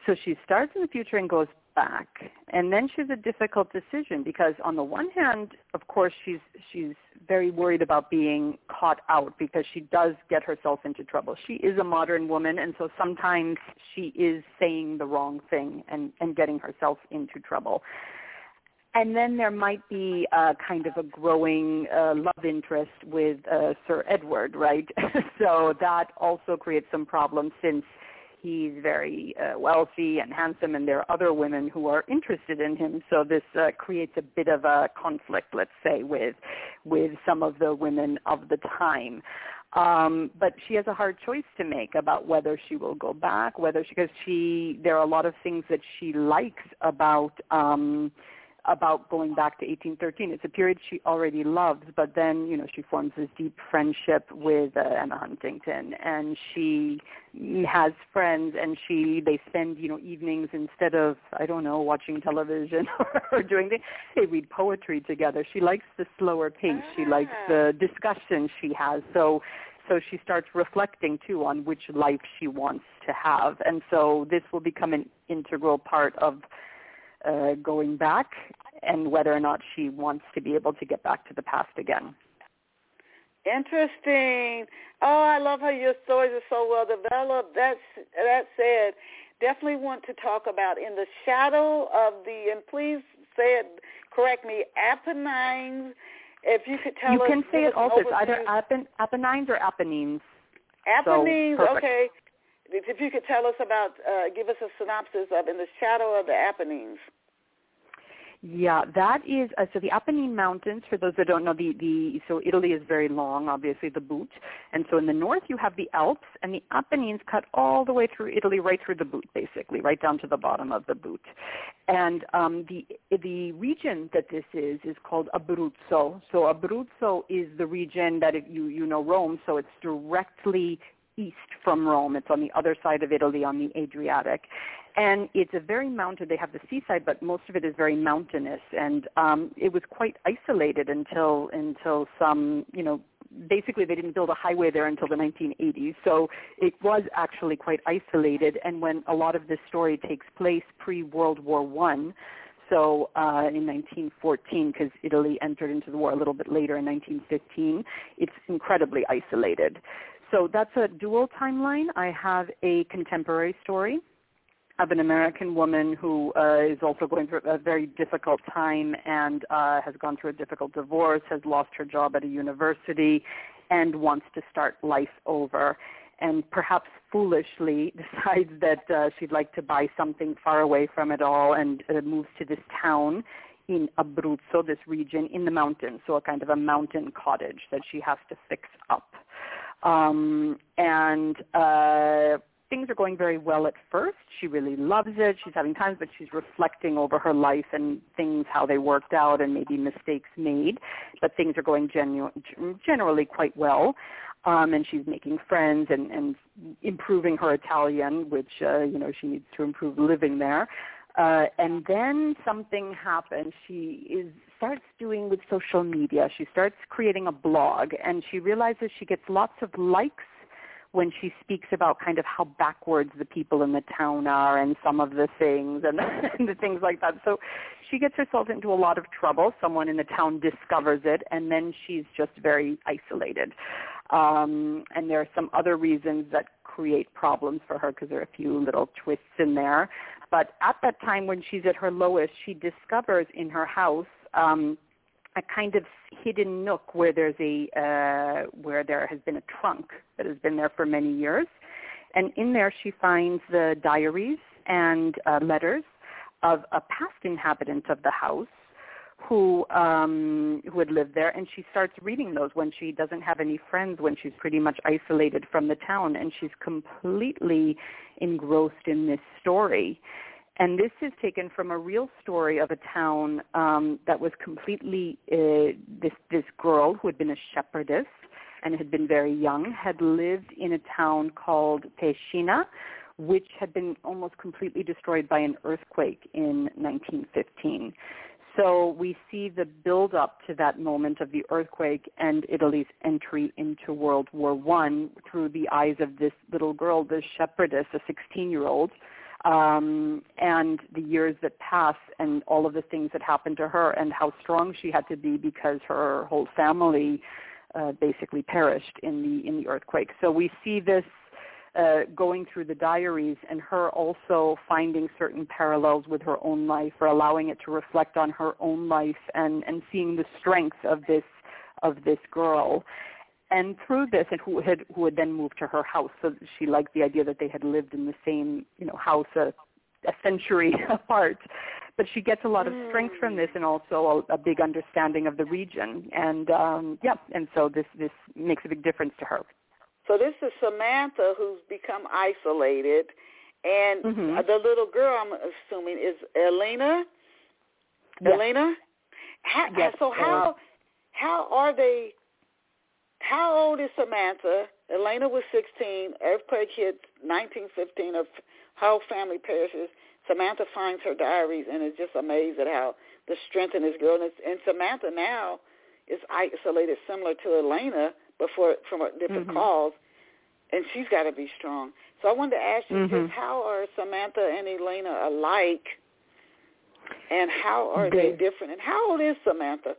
So she starts in the future and goes back. And then she's a difficult decision because on the one hand, of course, she's she's very worried about being caught out because she does get herself into trouble. She is a modern woman and so sometimes she is saying the wrong thing and and getting herself into trouble. And then there might be a kind of a growing uh, love interest with uh, Sir Edward, right? so that also creates some problems since he's very uh, wealthy and handsome and there are other women who are interested in him. So this uh, creates a bit of a conflict let's say with with some of the women of the time. Um but she has a hard choice to make about whether she will go back whether she because she there are a lot of things that she likes about um about going back to 1813. It's a period she already loves, but then you know she forms this deep friendship with uh, Emma Huntington, and she has friends, and she they spend you know evenings instead of I don't know watching television or doing things, they read poetry together. She likes the slower pace. She likes the ah. discussion she has. So so she starts reflecting too on which life she wants to have, and so this will become an integral part of uh, going back and whether or not she wants to be able to get back to the past again. Interesting. Oh, I love how your stories are so well developed. That's that said, definitely want to talk about in the shadow of the and please say it correct me Apennines. If you could tell you us, can say it also. It's either Appen, Apennines or Apennines. Apennines. So, okay. If you could tell us about, uh, give us a synopsis of in the shadow of the Apennines. Yeah, that is uh, so the Apennine Mountains. For those that don't know, the the so Italy is very long, obviously the boot, and so in the north you have the Alps, and the Apennines cut all the way through Italy, right through the boot, basically, right down to the bottom of the boot. And um, the the region that this is is called Abruzzo. So Abruzzo is the region that if you you know Rome, so it's directly east from Rome. It's on the other side of Italy on the Adriatic. And it's a very mountain. They have the seaside, but most of it is very mountainous. And um, it was quite isolated until until some, you know, basically they didn't build a highway there until the 1980s. So it was actually quite isolated. And when a lot of this story takes place pre-World War One, so uh, in 1914, because Italy entered into the war a little bit later in 1915, it's incredibly isolated. So that's a dual timeline. I have a contemporary story of an American woman who uh, is also going through a very difficult time and uh, has gone through a difficult divorce, has lost her job at a university, and wants to start life over. And perhaps foolishly decides that uh, she'd like to buy something far away from it all and uh, moves to this town in Abruzzo, this region in the mountains, so a kind of a mountain cottage that she has to fix up. Um, and uh, things are going very well at first. She really loves it. She's having times, but she's reflecting over her life and things, how they worked out and maybe mistakes made. But things are going genu- generally quite well. Um, and she's making friends and, and improving her Italian, which, uh, you know, she needs to improve living there. Uh, and then something happens. She is starts doing with social media. She starts creating a blog, and she realizes she gets lots of likes when she speaks about kind of how backwards the people in the town are and some of the things and, and the things like that. So she gets herself into a lot of trouble. Someone in the town discovers it, and then she's just very isolated. Um, and there are some other reasons that create problems for her because there are a few little twists in there. But at that time when she's at her lowest, she discovers in her house um, a kind of hidden nook where there's a uh, where there has been a trunk that has been there for many years, and in there she finds the diaries and uh, letters of a past inhabitant of the house who um who had lived there and she starts reading those when she doesn't have any friends when she's pretty much isolated from the town and she's completely engrossed in this story. And this is taken from a real story of a town um that was completely uh, this this girl who had been a shepherdess and had been very young had lived in a town called Pescina which had been almost completely destroyed by an earthquake in 1915 so we see the build up to that moment of the earthquake and Italy's entry into World War One through the eyes of this little girl, this shepherdess, a 16-year-old, um, and the years that pass and all of the things that happened to her and how strong she had to be because her whole family uh, basically perished in the in the earthquake. So we see this uh, going through the diaries and her also finding certain parallels with her own life or allowing it to reflect on her own life and, and seeing the strength of this of this girl. And through this, and who had who had then moved to her house, so she liked the idea that they had lived in the same you know house a, a century apart. But she gets a lot of strength from this, and also a, a big understanding of the region. And um, yeah, and so this this makes a big difference to her. So this is Samantha who's become isolated, and mm-hmm. the little girl I'm assuming is Elena. Yes. Elena. How, yes. So how how are they? How old is Samantha? Elena was 16. Earthquake hit 1915. Of whole family perishes. Samantha finds her diaries and is just amazed at how the strength in this girl. And, and Samantha now is isolated, similar to Elena before from a different mm-hmm. cause, and she's got to be strong. So I wanted to ask you mm-hmm. just how are Samantha and Elena alike, and how are they, they different? And how old is Samantha?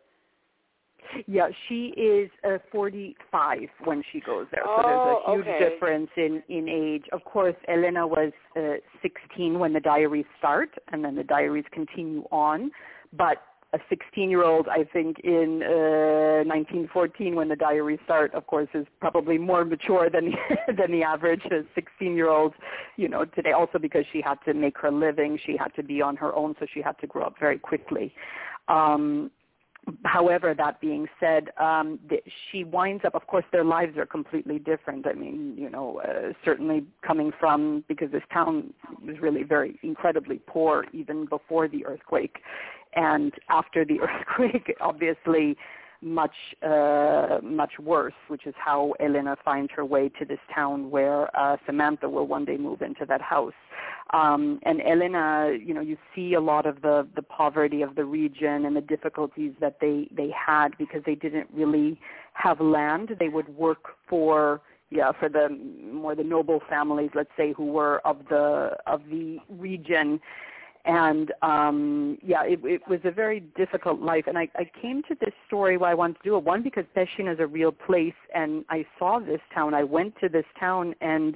Yeah, she is uh, 45 when she goes there. Oh, so there's a huge okay. difference in in age. Of course, Elena was uh, 16 when the diaries start, and then the diaries continue on. But a 16-year-old, I think, in uh, 1914 when the diaries start, of course, is probably more mature than than the average 16-year-old, you know, today. Also because she had to make her living, she had to be on her own, so she had to grow up very quickly. Um, however, that being said, um, the, she winds up. Of course, their lives are completely different. I mean, you know, uh, certainly coming from because this town was really very incredibly poor even before the earthquake, and after the earthquake, obviously much uh, much worse, which is how Elena finds her way to this town where uh, Samantha will one day move into that house. Um, and Elena, you know, you see a lot of the the poverty of the region and the difficulties that they they had because they didn't really have land. They would work for yeah for the more the noble families, let's say, who were of the of the region and um yeah it, it was a very difficult life. And I, I came to this story why I wanted to do it. One because Pescina is a real place and I saw this town. I went to this town and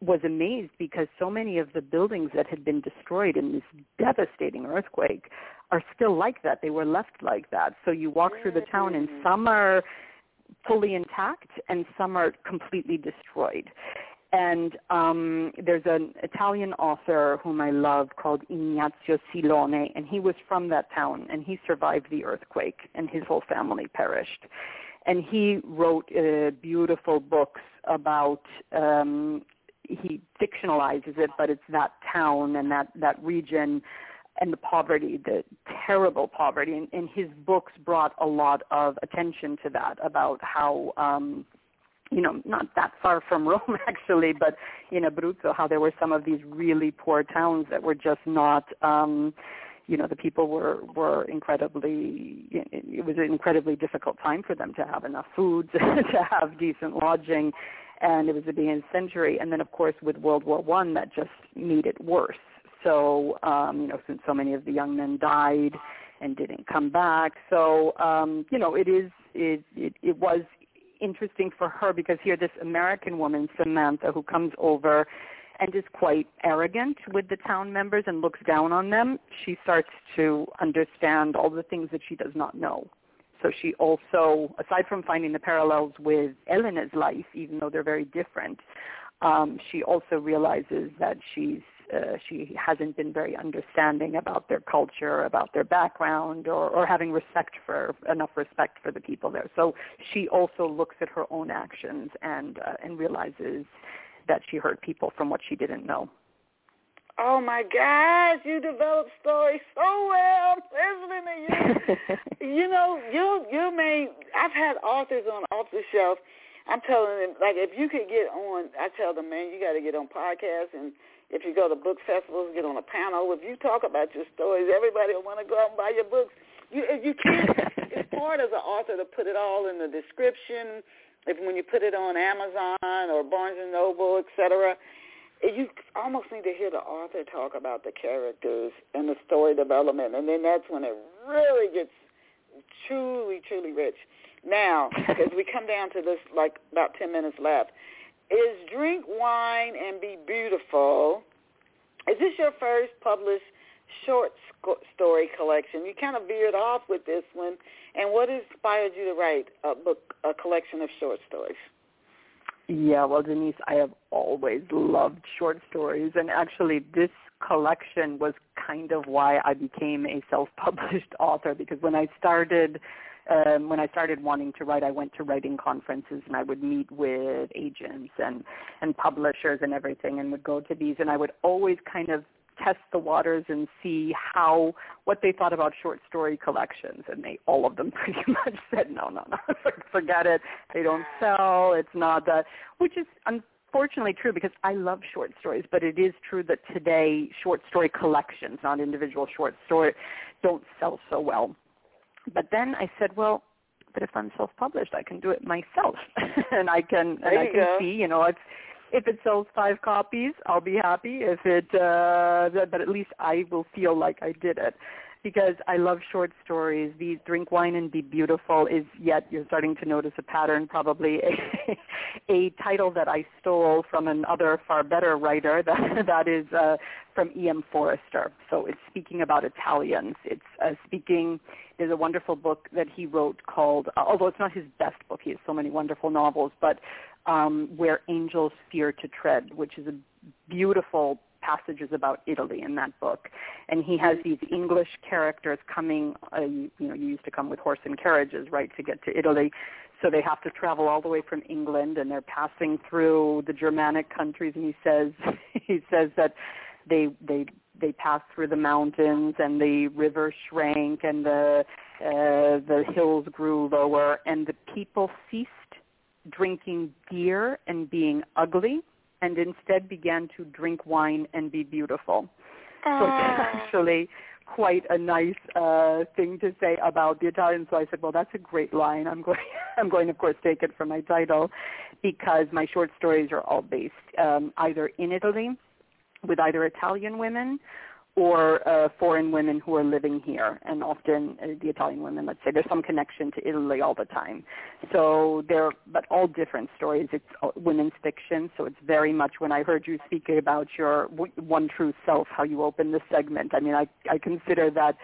was amazed because so many of the buildings that had been destroyed in this devastating earthquake are still like that. They were left like that. So you walk through the town and some are fully intact and some are completely destroyed and um, there's an Italian author whom I love called Ignazio Silone, and he was from that town, and he survived the earthquake, and his whole family perished. And he wrote uh, beautiful books about. Um, he fictionalizes it, but it's that town and that that region and the poverty, the terrible poverty. And, and his books brought a lot of attention to that about how. Um, you know, not that far from Rome actually, but in Abruzzo, how there were some of these really poor towns that were just not, um, you know, the people were were incredibly. It was an incredibly difficult time for them to have enough food, to have decent lodging, and it was the beginning of the century. And then, of course, with World War One, that just made it worse. So, um, you know, since so many of the young men died and didn't come back, so um, you know, it is it, it it was interesting for her because here this American woman, Samantha, who comes over and is quite arrogant with the town members and looks down on them, she starts to understand all the things that she does not know. So she also, aside from finding the parallels with Elena's life, even though they're very different, um, she also realizes that she's uh, she hasn't been very understanding about their culture, about their background, or, or having respect for enough respect for the people there. So she also looks at her own actions and uh, and realizes that she hurt people from what she didn't know. Oh my gosh, you develop stories so well. Listening to you, you know, you you made. I've had authors on off the shelf. I'm telling them, like, if you could get on, I tell them, man, you got to get on podcasts and if you go to book festivals, get on a panel. If you talk about your stories, everybody will want to go out and buy your books. You, if you can't, it's hard as an author to put it all in the description. If when you put it on Amazon or Barnes and Noble, etc. Eh, you almost need to hear the author talk about the characters and the story development, and then that's when it really gets truly, truly rich. Now, as we come down to this, like about 10 minutes left, is Drink Wine and Be Beautiful, is this your first published short story collection? You kind of veered off with this one, and what inspired you to write a book, a collection of short stories? Yeah, well, Denise, I have always loved short stories, and actually this collection was kind of why I became a self-published author because when I started um, when I started wanting to write, I went to writing conferences and I would meet with agents and and publishers and everything, and would go to these, and I would always kind of test the waters and see how what they thought about short story collections. And they all of them pretty much said no no no forget it. They don't sell. It's not that which is unfortunately true because I love short stories but it is true that today short story collections not individual short story don't sell so well but then I said well but if I'm self-published, I can do it myself, and I can there and I can go. see, you know, it's if it sells five copies, I'll be happy. If it, uh, but at least I will feel like I did it because I love short stories. The Drink Wine and Be Beautiful is yet you're starting to notice a pattern, probably a, a title that I stole from another far better writer that that is uh, from E.M. Forster. So it's speaking about Italians. It's uh, speaking. There's a wonderful book that he wrote called, uh, although it's not his best book. He has so many wonderful novels, but um, Where Angels Fear to Tread, which is a beautiful passages about Italy in that book. And he has these English characters coming, uh, you, you know, you used to come with horse and carriages, right, to get to Italy. So they have to travel all the way from England and they're passing through the Germanic countries and he says he says that they they they passed through the mountains and the river shrank and the uh, the hills grew lower and the people ceased drinking beer and being ugly and instead began to drink wine and be beautiful. So it's actually quite a nice uh, thing to say about the Italians. So I said, well, that's a great line. I'm going, I'm going, of course, take it from my title because my short stories are all based um, either in Italy with either Italian women or uh, foreign women who are living here, and often uh, the Italian women, let's say, there's some connection to Italy all the time. So they're, but all different stories. It's uh, women's fiction, so it's very much when I heard you speak about your one true self, how you opened the segment. I mean, I I consider that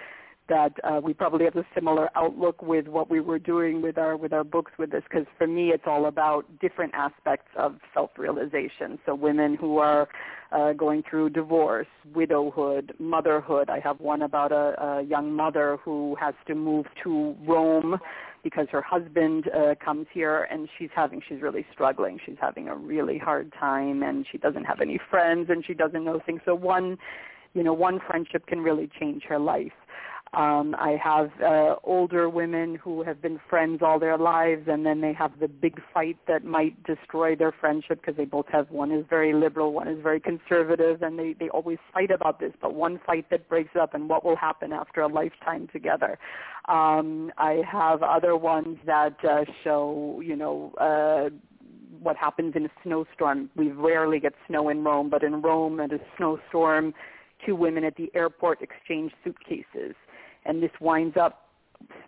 that uh, we probably have a similar outlook with what we were doing with our with our books with this because for me it's all about different aspects of self-realization. So women who are uh, going through divorce widowhood motherhood. I have one about a, a young mother who has to move to rome because her husband uh, comes here and she's having she's really struggling. She's having a really hard time and she doesn't have any friends and she doesn't know things. So one you know one friendship can really change her life um, I have uh, older women who have been friends all their lives, and then they have the big fight that might destroy their friendship because they both have one is very liberal, one is very conservative, and they they always fight about this. But one fight that breaks up, and what will happen after a lifetime together. Um, I have other ones that uh, show, you know. Uh, what happens in a snowstorm. We rarely get snow in Rome, but in Rome at a snowstorm, two women at the airport exchange suitcases and this winds up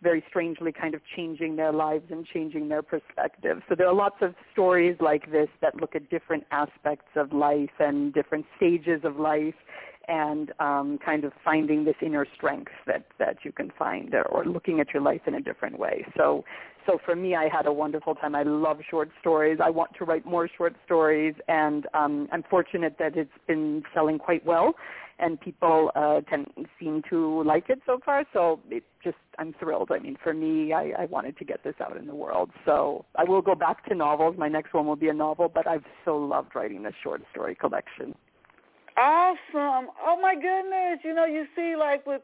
very strangely kind of changing their lives and changing their perspective. So there are lots of stories like this that look at different aspects of life and different stages of life and um, kind of finding this inner strength that, that you can find or, or looking at your life in a different way. So so for me, I had a wonderful time. I love short stories. I want to write more short stories, and um, I'm fortunate that it's been selling quite well and people uh, can seem to like it so far. So it just I'm thrilled. I mean, for me, I, I wanted to get this out in the world. So I will go back to novels. My next one will be a novel, but I've so loved writing this short story collection. Awesome! Oh my goodness! You know, you see, like with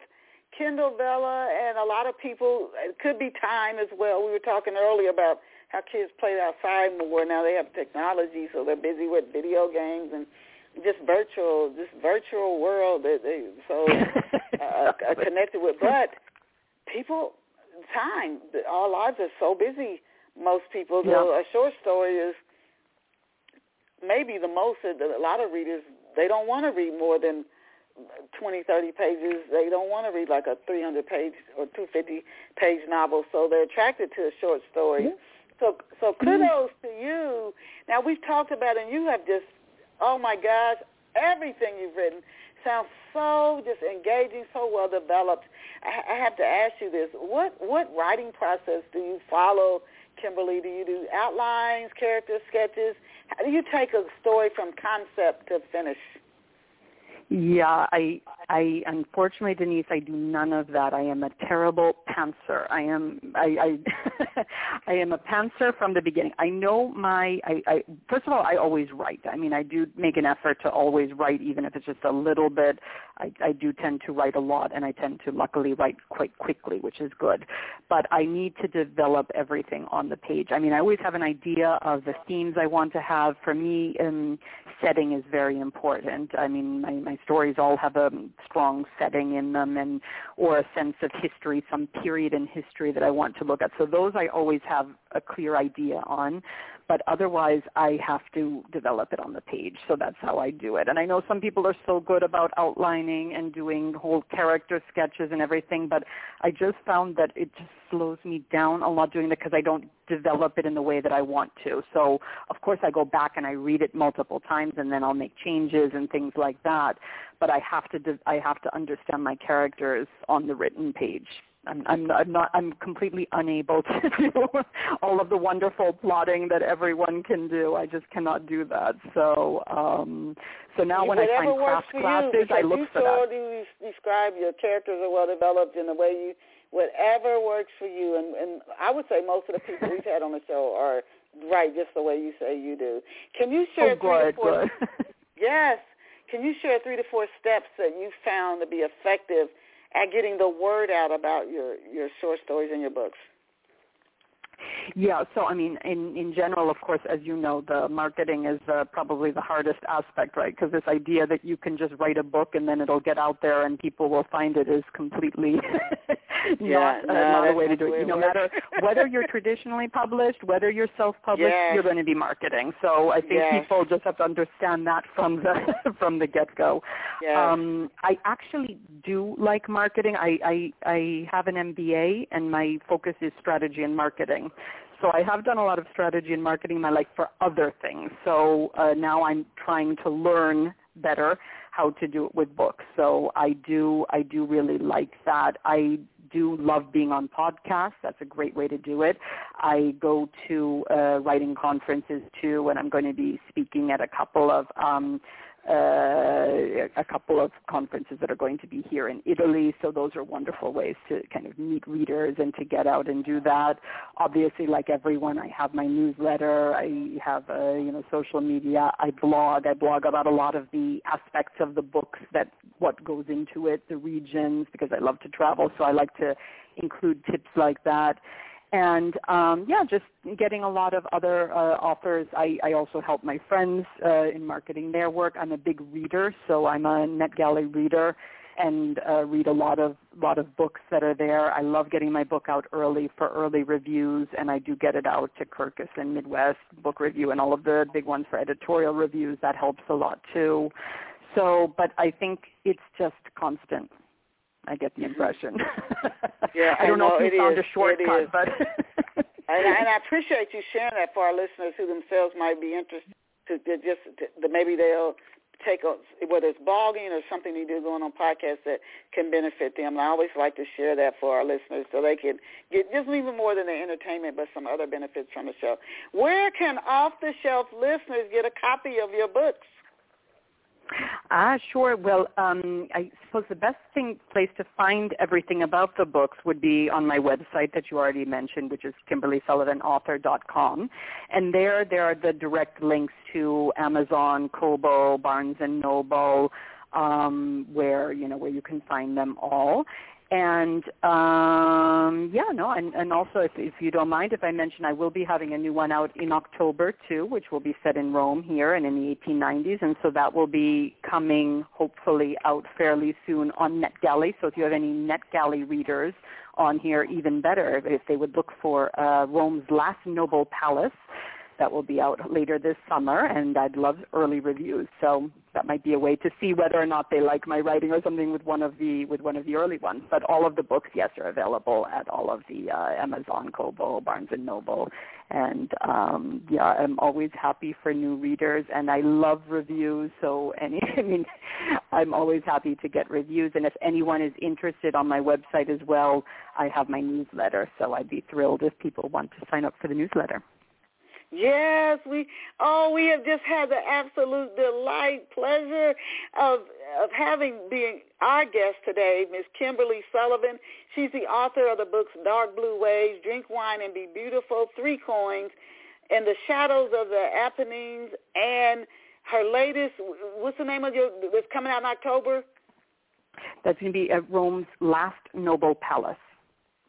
Kindle Vella and a lot of people, it could be time as well. We were talking earlier about how kids play outside more now. They have technology, so they're busy with video games and just virtual, this virtual world that they so uh, uh, connected with. But people, time, our lives are so busy. Most people, yeah. a short story is maybe the most. A lot of readers they don't want to read more than 20, 30 pages. They don't want to read like a 300 page or 250 page novel, so they're attracted to a short story. Mm-hmm. So, so kudos mm-hmm. to you. Now we've talked about, and you have just, oh my gosh, everything you've written sounds so just engaging, so well developed. I, have to ask you this: what what writing process do you follow, Kimberly? Do you do outlines, character sketches? How do you take a story from concept to finish? Yeah, I, I unfortunately, Denise, I do none of that. I am a terrible pantser. I am, I, I, I am a pantser from the beginning. I know my, I, I, first of all, I always write. I mean, I do make an effort to always write, even if it's just a little bit. I, I do tend to write a lot, and I tend to luckily write quite quickly, which is good. But I need to develop everything on the page. I mean, I always have an idea of the themes I want to have. For me, um, setting is very important. I mean, my, my stories all have a strong setting in them and or a sense of history, some period in history that I want to look at. So those I always have a clear idea on but otherwise I have to develop it on the page. So that's how I do it. And I know some people are so good about outlining and doing whole character sketches and everything, but I just found that it just slows me down a lot doing that because I don't develop it in the way that I want to. So of course I go back and I read it multiple times and then I'll make changes and things like that. But I have to de- I have to understand my characters on the written page. I'm, I'm, I'm not. I'm completely unable to do all of the wonderful plotting that everyone can do. I just cannot do that. So, um, so now when Whatever I find craft classes, you, I look you for that. You describe your characters are well developed in the way you. Whatever works for you, and, and I would say most of the people we've had on the show are right, just the way you say you do. Can you share oh, three good, to four? Yes. Can you share three to four steps that you found to be effective at getting the word out about your your short stories and your books? Yeah, so I mean, in in general, of course, as you know, the marketing is uh, probably the hardest aspect, right? Because this idea that you can just write a book and then it'll get out there and people will find it is completely yeah, not, uh, not a way to do it. You, no matter whether you're traditionally published, whether you're self-published, yes. you're going to be marketing. So I think yes. people just have to understand that from the from the get-go. Yes. Um, I actually do like marketing. I, I I have an MBA and my focus is strategy and marketing. So I have done a lot of strategy and marketing in my life for other things. So uh, now I'm trying to learn better how to do it with books. So I do I do really like that. I do love being on podcasts. That's a great way to do it. I go to uh, writing conferences too, and I'm going to be speaking at a couple of um, uh, a couple of conferences that are going to be here in Italy. So those are wonderful ways to kind of meet readers and to get out and do that. Obviously, like everyone, I have my newsletter. I have uh, you know social media. I blog. I blog about a lot of the aspects of the books that what goes into it, the regions, because I love to travel. So I like to include tips like that and um, yeah, just getting a lot of other uh, authors. I, I also help my friends uh, in marketing their work. I'm a big reader, so I'm a NetGalley reader and uh, read a lot of lot of books that are there. I love getting my book out early for early reviews, and I do get it out to Kirkus and Midwest Book Review and all of the big ones for editorial reviews. That helps a lot too. So, but I think it's just constant I get the impression. yeah, I don't know, know, if you found is, a shortcut, but and, I, and I appreciate you sharing that for our listeners who themselves might be interested to, to just to, maybe they'll take a, whether it's blogging or something you do going on podcasts that can benefit them. And I always like to share that for our listeners so they can get just even more than the entertainment, but some other benefits from the show. Where can off the shelf listeners get a copy of your books? Ah, sure. Well, um, I suppose the best thing place to find everything about the books would be on my website that you already mentioned, which is KimberlySullivanAuthor.com, and there there are the direct links to Amazon, Kobo, Barnes and Noble, um, where you know where you can find them all. And um, yeah, no, and, and also if, if you don't mind, if I mention, I will be having a new one out in October too, which will be set in Rome here and in the 1890s, and so that will be coming hopefully out fairly soon on NetGalley. So if you have any NetGalley readers on here, even better if they would look for uh, Rome's Last Noble Palace that will be out later this summer, and I'd love early reviews. So that might be a way to see whether or not they like my writing or something with one of the with one of the early ones. But all of the books, yes, are available at all of the uh, Amazon, Kobo, Barnes and Noble, and um, yeah, I'm always happy for new readers, and I love reviews. So any, I mean, I'm always happy to get reviews, and if anyone is interested on my website as well, I have my newsletter. So I'd be thrilled if people want to sign up for the newsletter. Yes, we oh we have just had the absolute delight, pleasure of of having being our guest today, Miss Kimberly Sullivan. She's the author of the books Dark Blue Waves, Drink Wine and Be Beautiful, Three Coins, and The Shadows of the Apennines, and her latest what's the name of your that's coming out in October? That's going to be at Rome's Last Noble Palace.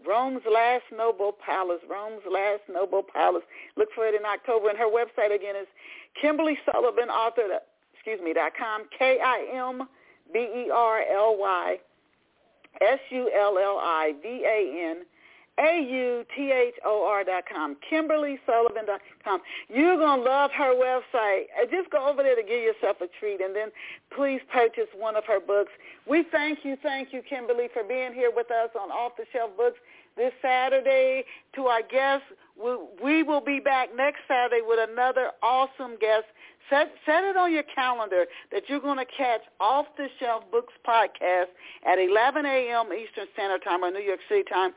Rome's Last Noble Palace. Rome's Last Noble Palace. Look for it in October. And her website again is Kimberly Sullivan, author, excuse me, dot com, K-I-M-B-E-R-L-Y, S-U-L-L-I-V-A-N, A-U-T-H-O-R dot com, KimberlySullivan dot com. You're going to love her website. Uh, just go over there to give yourself a treat, and then please purchase one of her books. We thank you, thank you, Kimberly, for being here with us on Off the Shelf Books this Saturday. To our guests, we will be back next Saturday with another awesome guest. Set, set it on your calendar that you're going to catch Off the Shelf Books podcast at 11 a.m. Eastern Standard Time or New York City time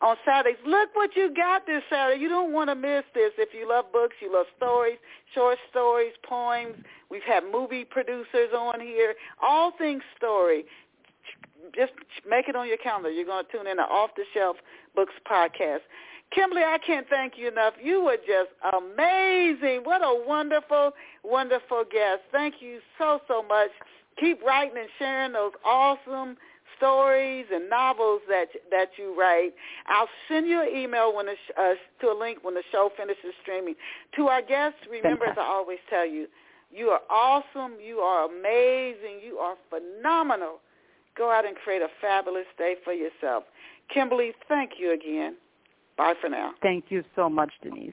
on Saturdays. Look what you got this Saturday. You don't want to miss this. If you love books, you love stories, short stories, poems. We've had movie producers on here. All things story. Just make it on your calendar. You're going to tune in to Off the Shelf Books podcast. Kimberly, I can't thank you enough. You were just amazing. What a wonderful, wonderful guest. Thank you so, so much. Keep writing and sharing those awesome stories and novels that that you write. I'll send you an email when the sh- uh, to a link when the show finishes streaming. To our guests, remember as I always tell you, you are awesome. You are amazing. You are phenomenal. Go out and create a fabulous day for yourself. Kimberly, thank you again. Bye for now. Thank you so much, Denise.